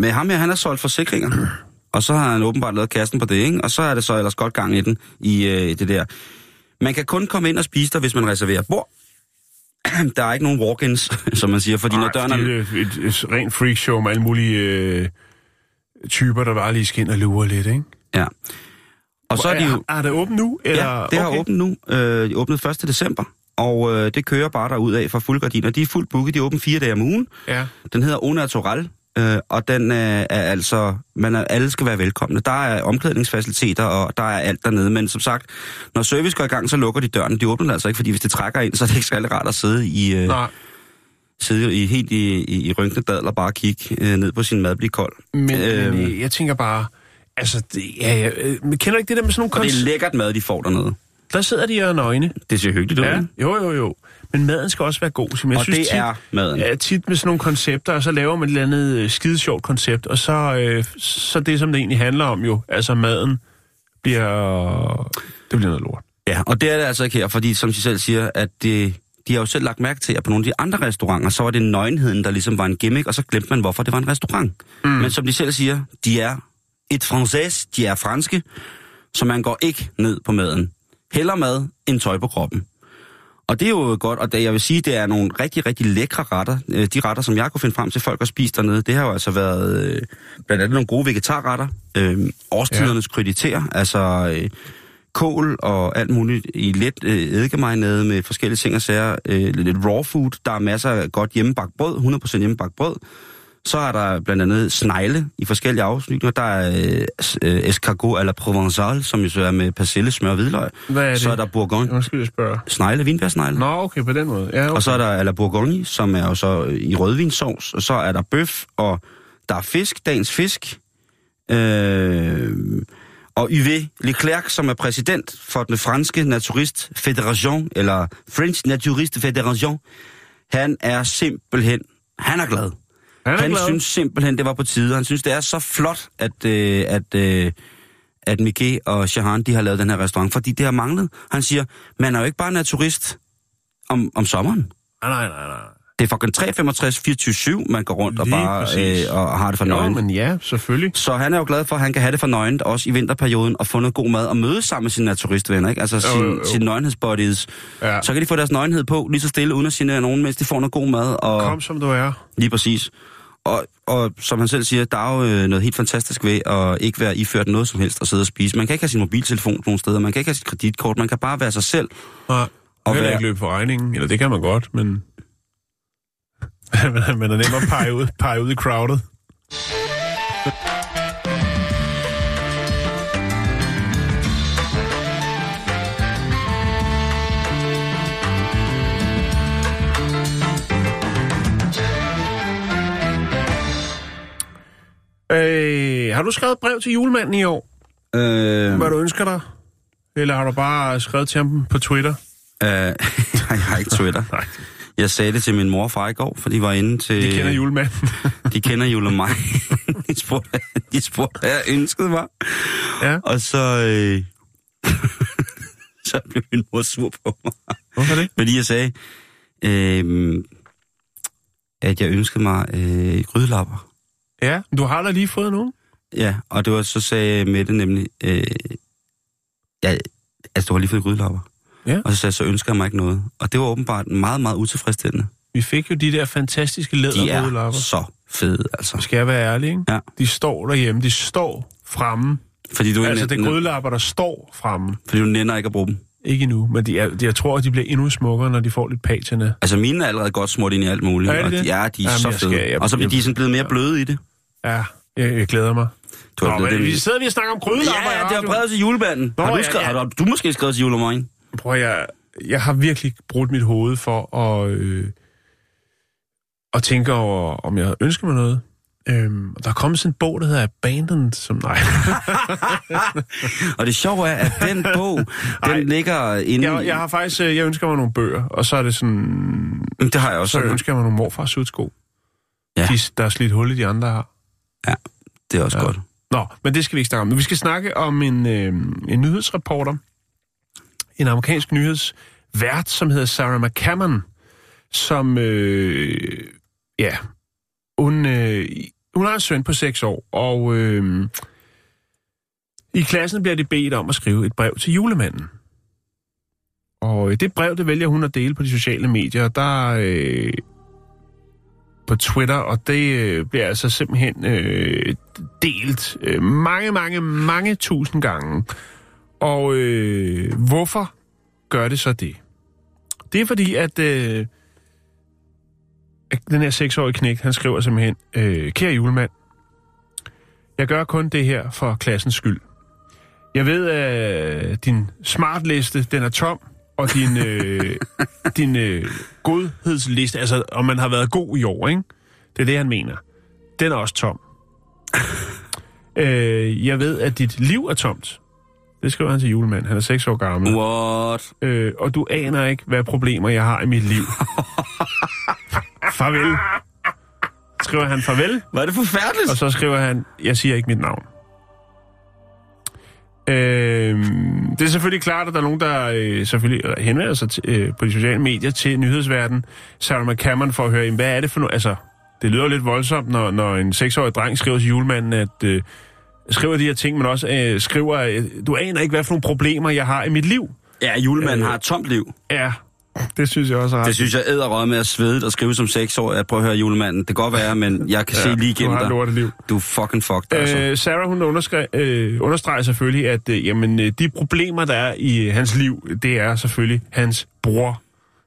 med ham her, han har solgt forsikringer. Og så har han åbenbart lavet kassen på det, ikke? Og så er det så ellers godt gang i den, i øh, det der. Man kan kun komme ind og spise der, hvis man reserverer bord. Der er ikke nogen walk-ins, som man siger, fordi når Nej, døren er... det er et, et, et rent freakshow med alle mulige øh, typer, der bare lige skal ind og lure lidt, ikke? Ja. Og så er de jo... Er, er det åbent nu? Eller? Ja, det har okay. åbent nu. Øh, de åbnede 1. december, og øh, det kører bare derud af fra fuldgardiner. De er fuldt booket, de er åbent fire dage om ugen. Ja. Den hedder Natural, øh, og den øh, er altså... Man er, alle skal være velkomne. Der er omklædningsfaciliteter, og der er alt dernede. Men som sagt, når service går i gang, så lukker de døren. De åbner den altså ikke, fordi hvis det trækker ind, så er det ikke særlig rart at sidde i... Øh, Nej, sidde i, helt i, i, i rynkende dadler og bare kigge øh, ned på sin mad blive kold. men, Øhm. men øh, jeg tænker bare... Altså, det, ja, ja, øh, men kender ikke det der med sådan Og nogle det er lækkert mad, de får dernede. Der sidder de og nøgne. Det ser hyggeligt ud. Ja, jo, jo, jo. Men maden skal også være god. Som jeg Og synes det tit, er maden. Ja, tit med sådan nogle koncepter, og så laver man et eller andet øh, skidesjovt koncept, og så, øh, så det, som det egentlig handler om jo, altså maden, bliver... Det bliver noget lort. Ja, og det er det altså ikke her, fordi som de selv siger, at det, de har jo selv lagt mærke til, at på nogle af de andre restauranter, så var det nøgenheden, der ligesom var en gimmick, og så glemte man, hvorfor det var en restaurant. Mm. Men som de selv siger, de er et français, de er franske, så man går ikke ned på maden. Heller mad end tøj på kroppen. Og det er jo godt, og det, jeg vil sige, det er nogle rigtig, rigtig lækre retter. Øh, De retter, som jeg kunne finde frem til folk at spise dernede, det har jo altså været øh, blandt andet nogle gode vegetarretter. Øh, årstidernes ja. krediterer, altså øh, kål og alt muligt i let øh, eddikemarinade med forskellige ting og sager. Øh, lidt raw food. Der er masser af godt hjemmebagt brød, 100% hjemmebagt brød. Så er der blandt andet snegle i forskellige afsnitninger. Der er øh, øh, escargot à la provençal, som jo så er med persille, smør og hvidløg. Hvad er det? Så er der bourgogne. Undskyld, jeg spørger. Snegle, vinbærsnegle. Nå, okay, på den måde. Ja, okay. Og så er der à la bourgogne, som er jo så øh, i rødvinsovs. Og så er der bøf, og der er fisk, dagens fisk. Øh, og Yves Leclerc, som er præsident for den franske naturist Federation, eller French Naturist Federation, han er simpelthen, han er glad. Han han glad. synes simpelthen, det var på tide. Han synes, det er så flot, at, øh, at, øh, at Mickey og Shahan, de har lavet den her restaurant, fordi det har manglet. Han siger, man er jo ikke bare naturist om, om sommeren. Nej, nej, nej, nej. Det er fucking 365 24 man går rundt og Lige bare præcis. øh, og har det for Jo, nøgen. men ja, selvfølgelig. Så han er jo glad for, at han kan have det for nøgent, også i vinterperioden, og få noget god mad og møde sammen med sine naturistvenner, ikke? Altså sin, jo, jo. sin nøgenhedsbodies. Ja. Så kan de få deres nøgenhed på, lige så stille, uden at genere nogen, mens de får noget god mad. Og Kom som du er. Lige præcis. Og, og som han selv siger, der er jo øh, noget helt fantastisk ved at ikke være iført noget som helst og sidde og spise. Man kan ikke have sin mobiltelefon nogen steder, man kan ikke have sit kreditkort, man kan bare være sig selv. Nej. Og være- ikke løbe for regningen. Eller det kan man godt, men... man er nem at pege ud, pege ud i crowded. Øh, har du skrevet brev til julemanden i år? Øh, Hvad du ønsker dig? Eller har du bare skrevet til ham på Twitter? Uh, jeg har ikke Twitter. Nej. Jeg sagde det til min mor og far i går, for de var inde til... De kender julemanden. De kender Jule og mig. de, spurgte, de spurgte, hvad jeg ønskede mig. ja. Og så... Øh, så blev min mor sur på mig. Hvorfor det? Fordi jeg sagde, øh, at jeg ønskede mig øh, grydelapper. Ja, du har da lige fået nogen. Ja, og det var så sagde Mette nemlig, øh, ja, altså du har lige fået grydelapper. Ja. Og så sagde jeg, så ønsker jeg mig ikke noget. Og det var åbenbart meget, meget utilfredsstillende. Vi fik jo de der fantastiske De læderhovedlapper. er så fede, altså. Skal jeg være ærlig, ikke? Ja. De står derhjemme, de står fremme. Fordi du, Altså, det er grødlapper, der står fremme. fordi du nænder ikke at bruge dem. Ikke endnu, men de er, de, jeg tror, at de bliver endnu smukkere, når de får lidt patina. Altså mine er allerede godt smurt ind i alt muligt. Er de og det? de, ja, de er Jamen, så jeg skal- fede. jeg- og så bliver de sådan blevet mere bløde i det. Ja, jeg, jeg glæder mig. Du Nå, men det- vi sidder vi og snakker om grødlapper Ja, ja, det har brevet til julebanden. Nå, har, du skrevet, ja. har du, du måske skrevet til julemorgen? Prøv jeg, jeg har virkelig brugt mit hoved for at, øh, at tænke over, om jeg ønsker mig noget. Øhm, og der er kommet sådan en bog, der hedder Abandoned, som nej. Og det sjove er, at den bog, Ej. den ligger inde jeg, jeg har faktisk, øh, jeg ønsker mig nogle bøger, og så er det sådan. Det har jeg også. så ønsker jeg mig nogle morfars udsko. Ja. De, der er slidt hul i de andre har. Det er også Ja. godt. Nå, men det skal vi ikke snakke om. Men vi skal snakke om en, øh, en nyhedsreporter, en amerikansk nyhedsvært, som hedder Sarah McCammon, som, øh, ja, hun, øh, hun har en søn på 6 år, og øh, i klassen bliver de bedt om at skrive et brev til julemanden. Og øh, det brev, det vælger hun at dele på de sociale medier, der øh, på Twitter, og det øh, bliver altså simpelthen øh, delt øh, mange, mange, mange tusind gange. Og øh, hvorfor gør det så det? Det er fordi, at, øh, at den her seksårige knægt, han skriver simpelthen, øh, kære julemand, jeg gør kun det her for klassens skyld. Jeg ved, at øh, din smartliste, den er tom, og din, øh, din øh, godhedsliste, altså om man har været god i år, ikke? Det er det, han mener. Den er også tom. øh, jeg ved, at dit liv er tomt. Det skriver han til julemanden. Han er 6 år gammel. What? Øh, og du aner ikke, hvad problemer jeg har i mit liv. farvel. Skriver han farvel, Var det forfærdeligt? og så skriver han, jeg siger ikke mit navn. Øh, det er selvfølgelig klart, at der er nogen, der øh, selvfølgelig henvender sig til, øh, på de sociale medier til nyhedsverden, Sarah McCammon, for at høre, hvad er det for noget? Altså, det lyder lidt voldsomt, når, når en seksårig dreng skriver til julemanden, at øh, skriver de her ting, men også øh, skriver, øh, du aner ikke, hvad for nogle problemer jeg har i mit liv. Ja, julemanden Øh. har et tomt liv. Ja, det synes jeg også er ret. Det synes jeg æder med at svede og skrive som seksårig. At prøve at høre julemanden. Det kan godt være, men jeg kan ja, se lige du igennem dig. lorteliv. Du er fucking fucked, altså. Øh, Sarah, hun øh, understreger selvfølgelig, at øh, jamen, øh, de problemer, der er i øh, hans liv, det er selvfølgelig hans bror.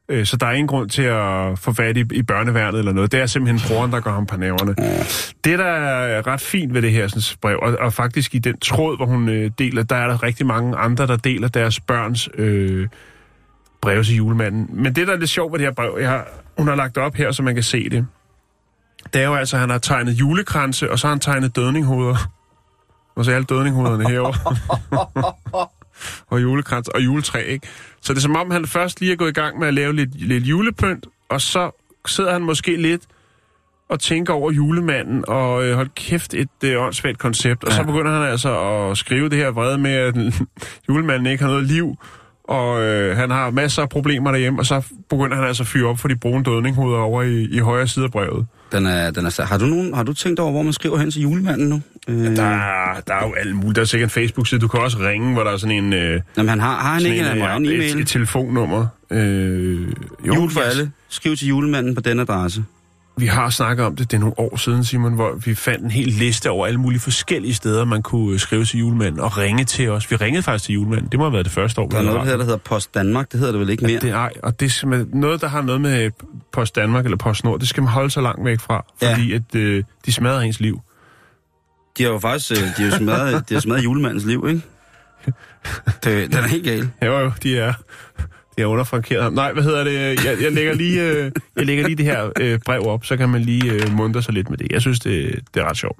Øh, så der er ingen grund til at få fat i, i børneværnet eller noget. Det er simpelthen broren, der går ham på næverne. Det, der er ret fint ved det her sådan, brev, og, og faktisk i den tråd, hvor hun øh, deler, der er der rigtig mange andre, der deler deres børns øh, brev til julemanden. Men det, der er lidt sjovt ved det her brev, jeg har, hun har lagt det op her, så man kan se det, det er jo altså, at han har tegnet julekranse, og så har han tegnet dødninghoveder. Og så er alle dødninghoderne herovre. og julekrans og juletræ, ikke? Så det er som om, han først lige er gået i gang med at lave lidt, lidt julepynt, og så sidder han måske lidt og tænker over julemanden, og øh, hold kæft, et øh, åndssvagt koncept. Og ja. så begynder han altså at skrive det her vrede med, at julemanden ikke har noget liv, og øh, han har masser af problemer derhjemme, og så begynder han altså at fyre op for de brune dødninghoveder over i, i højre side af brevet. Den er, den er, har, du nogen, har du tænkt over, hvor man skriver hen til julemanden nu? Øh, Der, er- der er jo alt muligt. Der er sikkert en Facebook-side. Du kan også ringe, hvor der er sådan en... Øh, Jamen, han har, har han ikke en, en, en, en et, et e-mail? telefonnummer. Øh, jo, Jul for alle. Skriv til julemanden på den adresse. Vi har snakket om det, det er nogle år siden, Simon, hvor vi fandt en hel liste over alle mulige forskellige steder, man kunne øh, skrive til julemanden og ringe til os. Vi ringede faktisk til julemanden. Det må have været det første år. Der er noget, der hedder, der hedder Post Danmark. Det hedder det vel ikke mere? Det er, og det er noget, der har noget med Post Danmark eller Post Nord, det skal man holde sig langt væk fra, Ja. fordi at, øh, de smadrer ens liv. De har jo faktisk øh, de har smadret, de har smadret julemandens liv, ikke? Det, den er helt gal. Jo, jo, de er, jeg er underfrankeret ham. Nej, hvad hedder det? Jeg, jeg, lægger lige, øh, jeg lægger lige det her øh, brev op, så kan man lige øh, muntre sig lidt med det. Jeg synes, det, det er ret sjovt.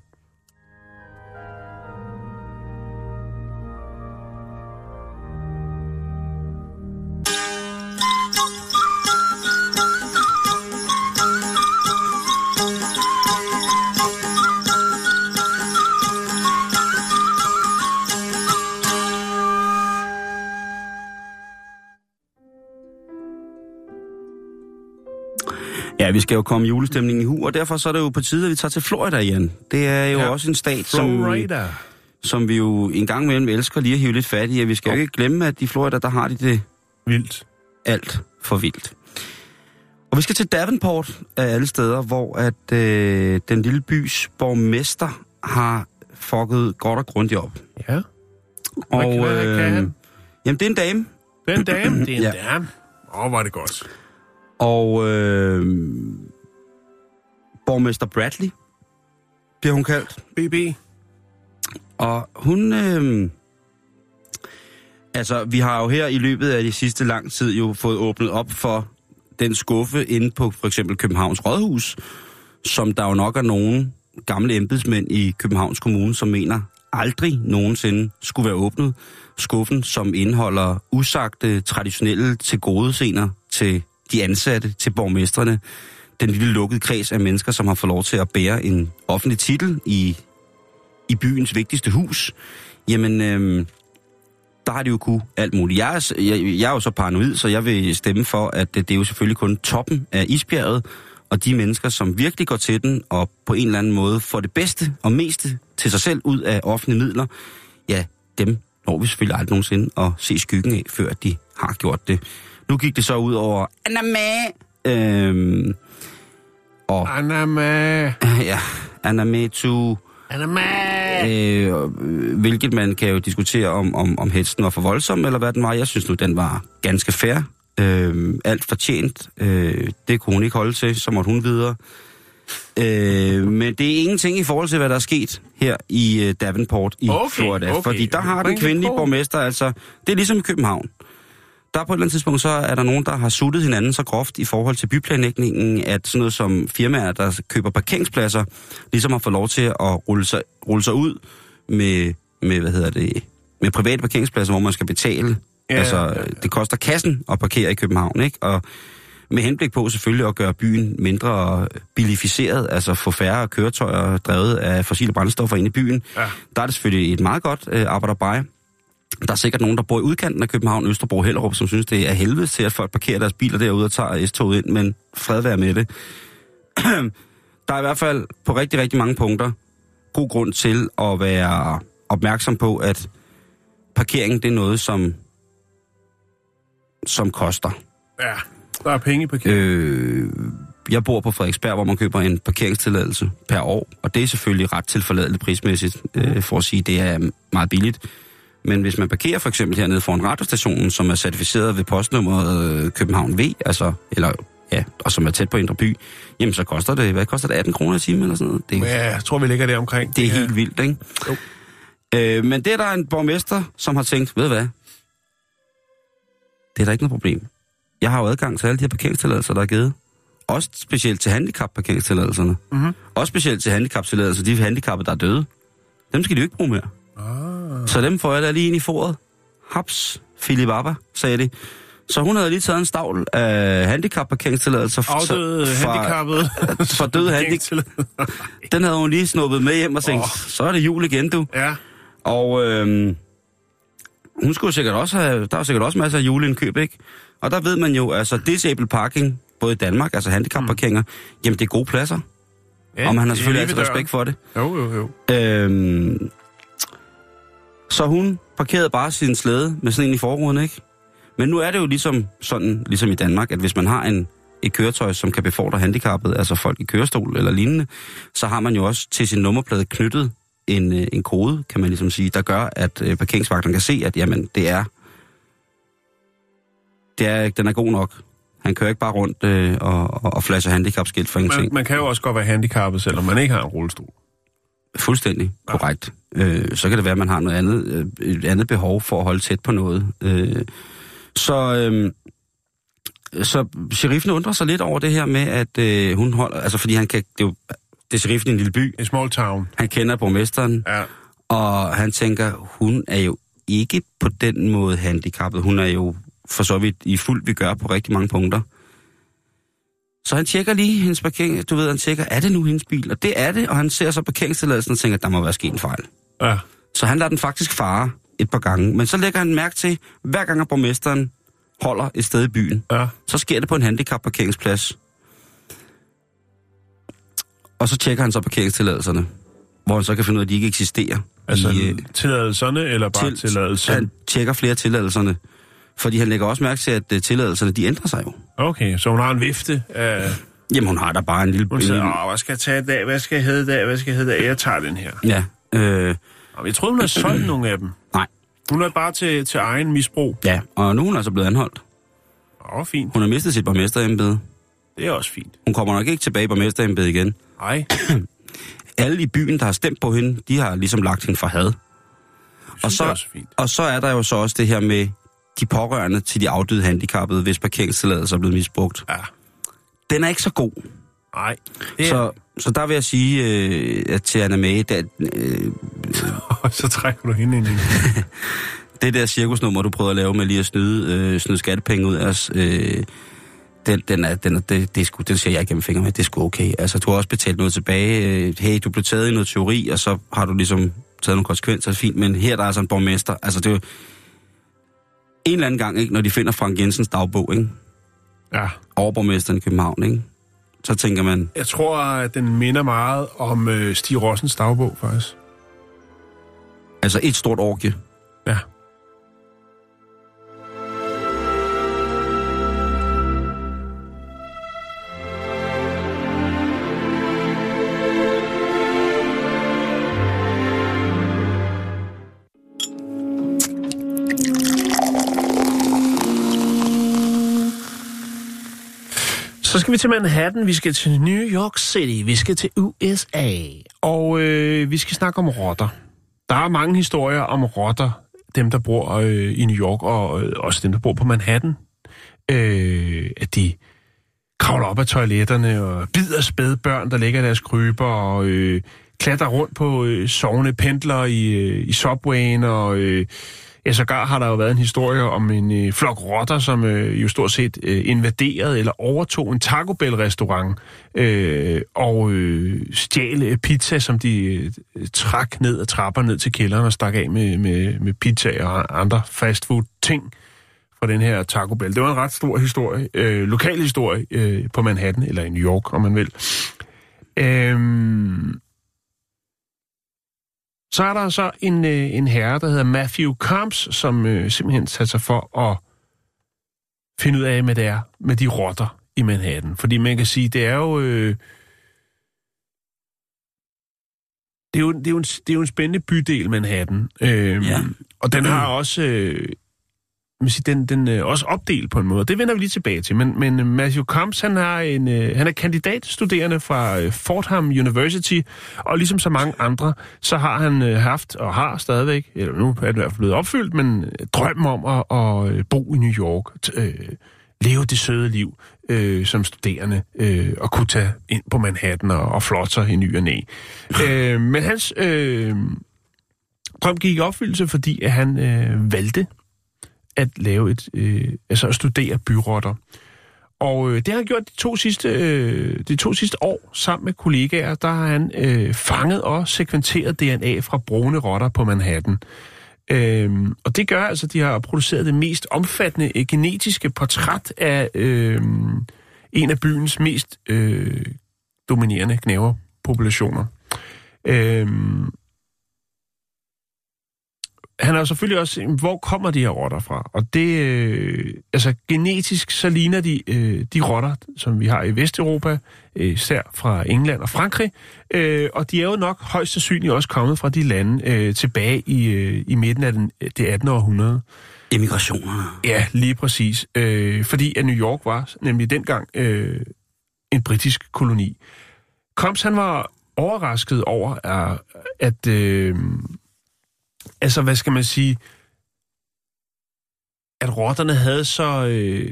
Vi skal jo komme julestemningen i hu, og derfor så er det jo på tide, at vi tager til Florida igen. Det er jo Ja. også en stat, som, Florida. som vi jo en gang imellem elsker lige at hive lidt fat i. Og vi skal jo ikke glemme, at i Florida, der har de det Vildt. alt for vildt. Og vi skal til Davenport af alle steder, hvor at øh, den lille bys borgmester har fucket godt og grundigt op. Ja. Hvad kan- hvad kan han? jamen, det er en dame, Det er en dame. Det er en Ja. dame. Åh, oh, var det godt. Og øh, borgmester Bradley bliver hun kaldt. BB. Og hun... Øh, altså, vi har jo her i løbet af de sidste lang tid jo fået åbnet op for den skuffe inde på for eksempel Københavns Rådhus, som der jo nok er nogen gamle embedsmænd i Københavns Kommune, som mener aldrig nogensinde skulle være åbnet. Skuffen, som indeholder usagte, traditionelle tilgodescener til de ansatte, til borgmestrene. Den lille lukkede kreds af mennesker, som har fået lov til at bære en offentlig titel i i byens vigtigste hus, jamen, øh, der har de jo kunne alt muligt. Jeg er, jeg, jeg er jo så paranoid, så jeg vil stemme for, at det, det er jo selvfølgelig kun toppen af isbjerget, og de mennesker, som virkelig går til den, og på en eller anden måde får det bedste og meste til sig selv ud af offentlige midler, ja, dem når vi selvfølgelig aldrig nogensinde at se skyggen af, før de har gjort det. Nu gik det så ud over Anna øhm, og Anna ja, Anna to Anna. Øh, hvilket man kan jo diskutere om, om, om hetsen var for voldsom, eller hvad den var. Jeg synes nu, den var ganske fair. Øh, alt fortjent. Øh, det kunne hun ikke holde til, så måtte hun videre. Øh, men det er ingenting i forhold til, hvad der er sket her i øh, Davenport i Okay, Florida. okay. Fordi der har den kvindelige borgmester, altså, det er ligesom i København. Der er på et eller andet tidspunkt, så er der nogen, der har suttet hinanden så groft i forhold til byplanlægningen, at sådan noget som firmaer, der køber parkeringspladser, ligesom har fået lov til at rulle sig, rulle sig ud med, med, hvad hedder det, med private parkeringspladser, hvor man skal betale. Ja, altså, ja, ja. det koster kassen at parkere i København, ikke? Og med henblik på selvfølgelig at gøre byen mindre bilificeret, altså få færre køretøjer drevet af fossile brændstoffer ind i byen, Ja. der er det selvfølgelig et meget godt øh, arbejderbej. Der er sikkert nogen, der bor i udkanten af København, Østerbro og Hellerup, som synes, det er helvede til, at folk parkerer deres biler derude og tager S-toget ind, men fred være med det. der er i hvert fald på rigtig, rigtig mange punkter god grund til at være opmærksom på, at parkering det er noget, som, som koster. Ja. Der er penge i parkering. Øh, jeg bor på Frederiksberg, hvor man køber en parkeringstilladelse per år, og det er selvfølgelig ret tilforladeligt prismæssigt, øh, for at sige, det er meget billigt. Men hvis man parkerer for eksempel hernede foran radiostationen, som er certificeret ved postnummeret øh, København V, altså, eller, ja, og som er tæt på Indre By, jamen så koster det, hvad koster det, 18 kroner i timen eller sådan noget? Det, Ja, jeg tror, vi ligger der omkring. det er Ja. helt vildt, ikke? Jo. Øh, men det er der en borgmester, som har tænkt, ved hvad? Det er der ikke noget problem. Jeg har jo adgang til alle de her parkeringstilladelser, der er givet. Også specielt til handicap-parkeringstilladelserne. Mhm. Også specielt til handicap-tilladelser, de handicappede, der er døde. Dem skal de jo ikke bruge mere. Ah. Så dem får jeg da lige ind i foret. Haps, Philip Abba, sagde de. Så hun havde lige taget en stavl af handicap-parkeringstilladelser. Afdøde, fra- handicappede. For døde handicap. Den havde hun lige snuppet med hjem og tænkt, Åh. så er det jul igen, du. Ja. Og øhm, hun skulle sikkert også have, der er sikkert også masser af juleindkøb, ikke? Og der ved man jo, altså disabled parking, både i Danmark, altså handicapparkeringer, mm. jamen det er gode pladser. ja og man har selvfølgelig altid respekt for det. Jo, jo, jo. Øhm, så hun parkerede bare sin slæde med sådan en i forruden, ikke? Men nu er det jo ligesom sådan, ligesom i Danmark, at hvis man har en, et køretøj, som kan befordre handicappet, altså folk i kørestol eller lignende, så har man jo også til sin nummerplade knyttet en, øh, en kode, kan man ligesom sige, der gør, at øh, parkeringsvagten kan se, at jamen, det er, det er, den er god nok. Han kører ikke bare rundt øh, og, og, og flasher handicapskilt for Man, ingenting. man kan jo også godt være handicappet, selvom man ikke har en rullestol. Fuldstændig korrekt. Øh, så kan det være, at man har noget andet, øh, et andet behov for at holde tæt på noget. Øh, så, øh, så sheriffen undrer sig lidt over det her med, at øh, hun holder... Altså, fordi han kan... Det er jo det er sheriffen i en lille by. En small town. Han kender borgmesteren, Ja. og han tænker, hun er jo ikke på den måde handicappet. Hun er jo for så vidt i fuld vi gør på rigtig mange punkter. Så han tjekker lige hendes parkering. Du ved, han tjekker, er det nu hendes bil? Og det er det, og han ser så parkeringstilladelsen og tænker, der må være sket en fejl. Ja. Så han lader den faktisk fare et par gange. Men så lægger han mærke til, hver gang at borgmesteren holder et sted i byen, Ja. så sker det på en handicapparkeringsplads. Og så tjekker han så parkeringstilladelserne, hvor han så kan finde ud af, at de ikke eksisterer. Altså i, øh, tilladelserne, eller bare til, tilladelsen? Han tjekker flere tilladelserne, fordi han lægger også mærke til, at øh, tilladelserne, de ændrer sig jo. Okay, så hun har en vifte af... Jamen, hun har da bare en lille... Hun siger, Åh, hvad skal jeg tage i dag? Hvad skal jeg hedde i dag? Hvad skal jeg hedde i dag? Jeg tager den her. ja, øh, Jamen, Jeg troede, hun havde solgt nogle af dem. nej, Hun er bare til, til egen misbrug. ja. Og nu er hun altså blevet anholdt. Åh, oh, fint. Hun har mistet sit borgmesterembede. Det er også fint. Hun kommer nok ikke tilbage i borgmesterembedet igen. Ej, Alle i byen, der har stemt på hende, de har ligesom lagt hende for had. Og så, det er også fint. og så er der jo så også det her med de pårørende til de afdøde handicappede, hvis parkeringstilladelser er blevet misbrugt. Ja. Den er ikke så god. Nej, det er... Så, så der vil jeg sige øh, at til Anna Mae, at, øh, så trækker du hende ind i det der cirkusnummer, du prøvede at lave med lige at snyde, øh, snyde skattepenge ud af os, øh, den, den, er, den, er, det, det er sgu, den ser jeg igennem fingre med, det er sgu okay. Altså, du har også betalt noget tilbage. Øh, hey, du blev taget i noget teori, og så har du ligesom taget nogle konsekvenser, fint, men her der er altså en borgmester. Altså, det er jo en eller anden gang, ikke, når de finder Frank Jensens dagbog, ikke? Ja. overborgmesteren i København, ikke? Så tænker man, Jeg tror, at den minder meget om øh, Stig Rossens dagbog, faktisk. altså et stort orgie. Ja. Vi til Manhattan, vi skal til New York City, vi skal til USA, og øh, vi skal snakke om rotter. Der er mange historier om rotter, dem der bor øh, i New York, og øh, også dem der bor på Manhattan. Øh, at de kravler op af toiletterne og bider spædbørn, der ligger i deres kryber, og øh, klatrer rundt på øh, sovende pendler i, øh, i subwayen, og øh, ja, sågar har der jo været en historie om en øh, flok rotter, som øh, jo stort set øh, invaderede eller overtog en Taco Bell-restaurant øh, og øh, stjal øh, pizza, som de øh, trak ned ad trapper ned til kælderen og stak af med, med, med pizza og andre fastfood-ting fra den her Taco Bell. Det var en ret stor historie, øh, lokal historie øh, på Manhattan, eller i New York, om man vil. Øhm, så er der så en, øh, en herre, der hedder Matthew Combs, som øh, simpelthen satte sig for at finde ud af, hvad det er med de rotter i Manhattan. Fordi man kan sige, det er jo... Øh, det er, jo, det, er jo en, det er jo en spændende bydel, Manhattan. Øhm, Ja. Og den har også... Øh, man siger, den, den er også opdelt på en måde. Det vender vi lige tilbage til. Men, men øh, Matthew Combs, han er, en, øh, han er kandidatstuderende fra øh, Fordham University, og ligesom så mange andre, så har han øh, haft og har stadigvæk, eller nu er det i hvert fald blevet opfyldt, men øh, drømmen om at, at øh, bo i New York, t- øh, leve det søde liv øh, som studerende, øh, og kunne tage ind på Manhattan og, og flotte sig i ny og næ. øh, men hans øh, drøm gik i opfyldelse, fordi at han øh, valgte at lave et, øh, altså at studere byrotter. Og øh, det har han gjort de to sidste, øh, de to sidste år sammen med kollegaer. Der har han øh, fanget og sekventeret DNA fra brune rotter på Manhattan. Øhm, og det gør altså, at de har produceret det mest omfattende øh, genetiske portræt af øh, en af byens mest øh, dominerende knæverpopulationer. Øhm, han har jo selvfølgelig også, hvor kommer de her rotter fra? Og det, øh, altså genetisk, så ligner de øh, de rotter, som vi har i Vesteuropa, øh, især fra England og Frankrig. Øh, og de er jo nok højst sandsynligt også kommet fra de lande øh, tilbage i, øh, i midten af den, det 18. århundrede. Immigrationer. Ja, lige præcis. Øh, fordi at New York var nemlig dengang øh, en britisk koloni. Combs, han var overrasket over, at, at øh, altså, hvad skal man sige, at rotterne havde så, øh,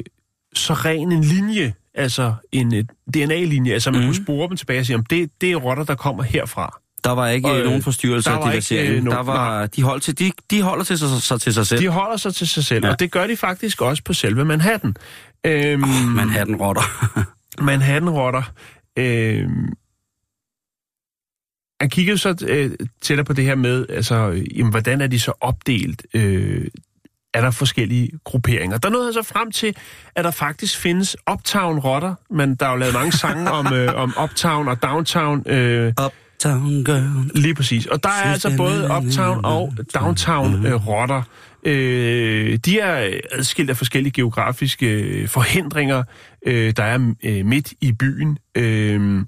så ren en linje, altså en øh, DNA-linje, altså man Mhm. mm. kunne spore dem tilbage og sige, om det, det er rotter, der kommer herfra. Der var ikke Og, øh, øh, nogen forstyrrelse der af diversiteten. øh, nogen- der var, de, holdt til, de, de holder til sig, sig til sig selv. De holder sig til sig selv, Ja. og det gør de faktisk også på selve Manhattan. Øhm, Oh, Manhattan-rotter. Manhattan-rotter. Øh, han kiggede så øh, tættere på det her med, altså, jamen, hvordan er de så opdelt? Øh, er der forskellige grupperinger. Der nåede jeg så frem til, at der faktisk findes Uptown-rotter, men der er jo lavet mange sange om, øh, om Uptown og Downtown. Øh, Uptown girl. Lige præcis. Og der er altså både Uptown og Downtown øh, rotter. Øh, de er adskilt af forskellige geografiske øh, forhindringer, øh, der er øh, midt i byen. Øh,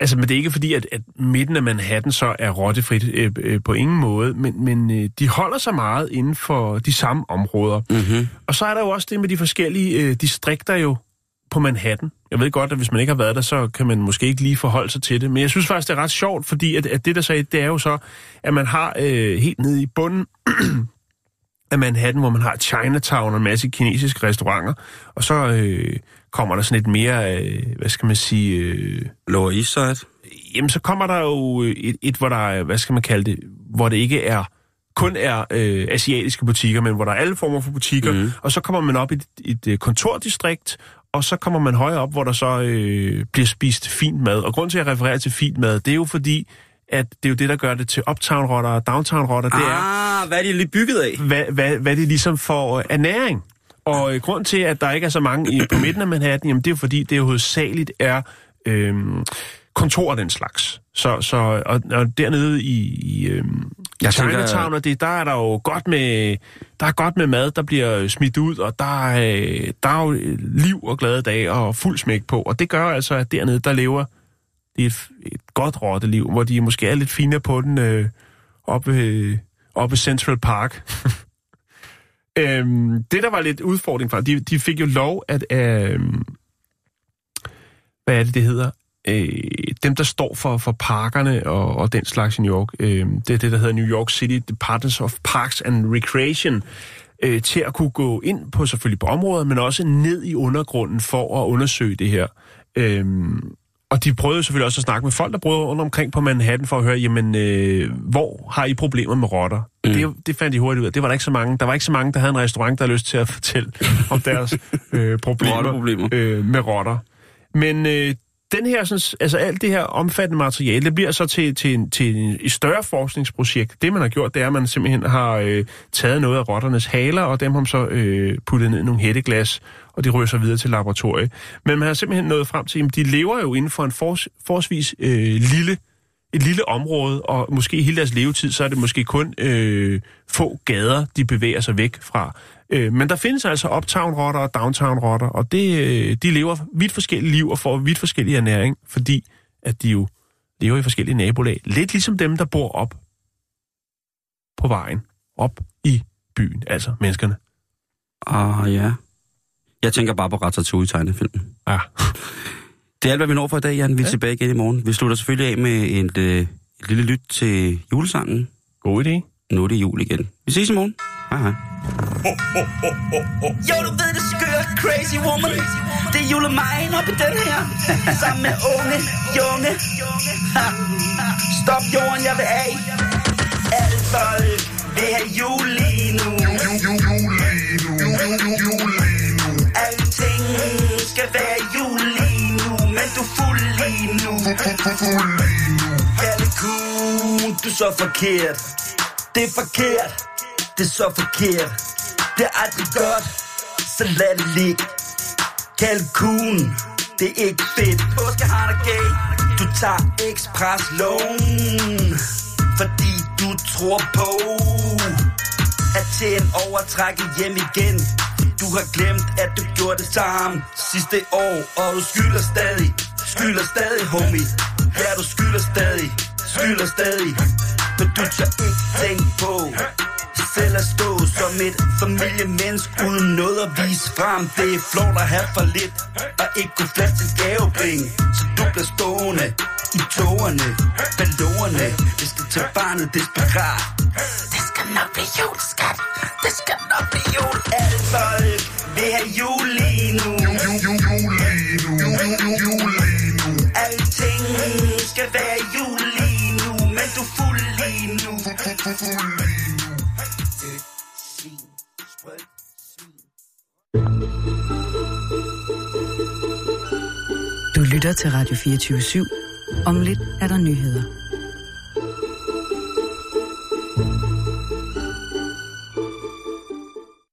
altså, men det er ikke fordi, at, at midten af Manhattan så er rottefrit øh, øh, på ingen måde, men, men øh, de holder sig meget inden for de samme områder. Mm-hmm. Og så er der jo også det med de forskellige øh, distrikter jo på Manhattan. Jeg ved godt, at hvis man ikke har været der, så kan man måske ikke lige forholde sig til det. Men jeg synes faktisk, det er ret sjovt, fordi at, at det, der sagde, det er jo så, at man har øh, helt nede i bunden af Manhattan, hvor man har Chinatown og en masse kinesiske restauranter, og så øh, kommer der sådan et mere, øh, hvad skal man sige... Øh, Lower East Side. jamen, så kommer der jo et, et, hvor der er, hvad skal man kalde det, hvor det ikke er kun er øh, asiatiske butikker, men hvor der er alle former for butikker, mm. og så kommer man op i et, et øh, kontordistrikt, og så kommer man højere op, hvor der så øh, bliver spist fint mad. Og grund til, at jeg refererer til fint mad, det er jo fordi, at det er jo det, der gør det til uptown-rotter og downtown-rotter, det er, Ah, hvad er de lige bygget af? hvad, hvad, hvad det ligesom får øh, ernæring. Og øh, grund til, at der ikke er så mange i, på midten af Manhattan, jamen, det er fordi, det hovedsageligt er øh, kontor den slags. Så, så og, og dernede i, i øh, Jeg Chinatown, og det, der er der jo godt med, der er godt med mad, der bliver smidt ud, og der er, øh, der er jo liv og glade dage og fuld smæk på. Og det gør altså, at dernede, der lever de et, et godt rotteliv, hvor de måske er lidt finere på den øh, oppe, øh, oppe i Central Park. øhm, det, der var lidt udfordring for, de, de fik jo lov at... Øhm, hvad er det, det hedder? Øh, dem, der står for, for parkerne og, og den slags i New York, øh, det er det, der hedder New York City Departments of Parks and Recreation, øh, til at kunne gå ind på selvfølgelig på området, men også ned i undergrunden for at undersøge det her. Øhm, og de prøvede selvfølgelig også at snakke med folk, der boede rundt omkring på Manhattan for at høre, jamen, øh, hvor har I problemer med rotter? Mm. Det, det fandt de hurtigt ud af. Det var der ikke så mange. Der var ikke så mange, der havde en restaurant, der havde lyst til at fortælle om deres øh, problemer, Rotteproblemer. øh, med rotter. Men øh, den her, sådan, altså alt det her omfattende materiale, det bliver så til, til, en, til en, et større forskningsprojekt. Det, man har gjort, det er, at man simpelthen har øh, taget noget af rotternes haler, og dem har man så øh, puttet ned i nogle hætteglas, og de rører så videre til laboratoriet. Men man har simpelthen nået frem til, at de lever jo inden for en fors, forsvis øh, lille et lille område, og måske hele deres levetid, så er det måske kun øh, få gader, de bevæger sig væk fra. Øh, men der findes altså uptown-rotter og downtown-rotter, og det, øh, de lever vidt forskellige liv og får vidt forskellige ernæring, fordi at de jo lever i forskellige nabolag. Lidt ligesom dem, der bor op på vejen, op i byen, altså menneskerne. Ah, ja. Jeg tænker bare på Ratatouille tegnefilmen. Ja. Det er alt, hvad vi når for i dag, Jan. Vi er Ja. tilbage igen i morgen. Vi slutter selvfølgelig af med et, øh, et lille lyt til julesangen. God idé. Nu er det jul igen. Vi ses i morgen. Hej hej. Jo, du ved det skøre, crazy woman. Det er julemajn op i den her. Sammen med unge, junge. Ha. Stop jorden, jeg vil af. Alle folk vil have jul lige nu. Alting skal være jul lige nu. Men du er fuld lige nu. Kalle Kuhn, du er så forkert. Det er forkert. Det er så forkert. Det er aldrig godt. Så lad det ligge. Kalkun, det er ikke fedt. Påske har dig gay. Du tager express loan. Fordi du tror på at tjene overtrække hjem igen. Du har glemt, at du gjorde det samme sidste år, og du skylder stadig, skylder stadig, homie. Ja, du skylder stadig, skylder stadig. Men du tager ikke tænke på selv at stå som et familiemenneske uden noget at vise frem. Det er flot at have for lidt, og ikke kunne flaske til gavepenge. Så du bliver stående i togerne, ballonerne. Det skal til barnet desperat. Det skal nok blive jul, skat. Det skal nok blive jul. Alle folk vil have jul lige nu. Alting skal være jul lige nu, men du er fuld lige nu. Svin, sprødt svin. Du lytter til Radio 24 /7. Om lidt er der nyheder.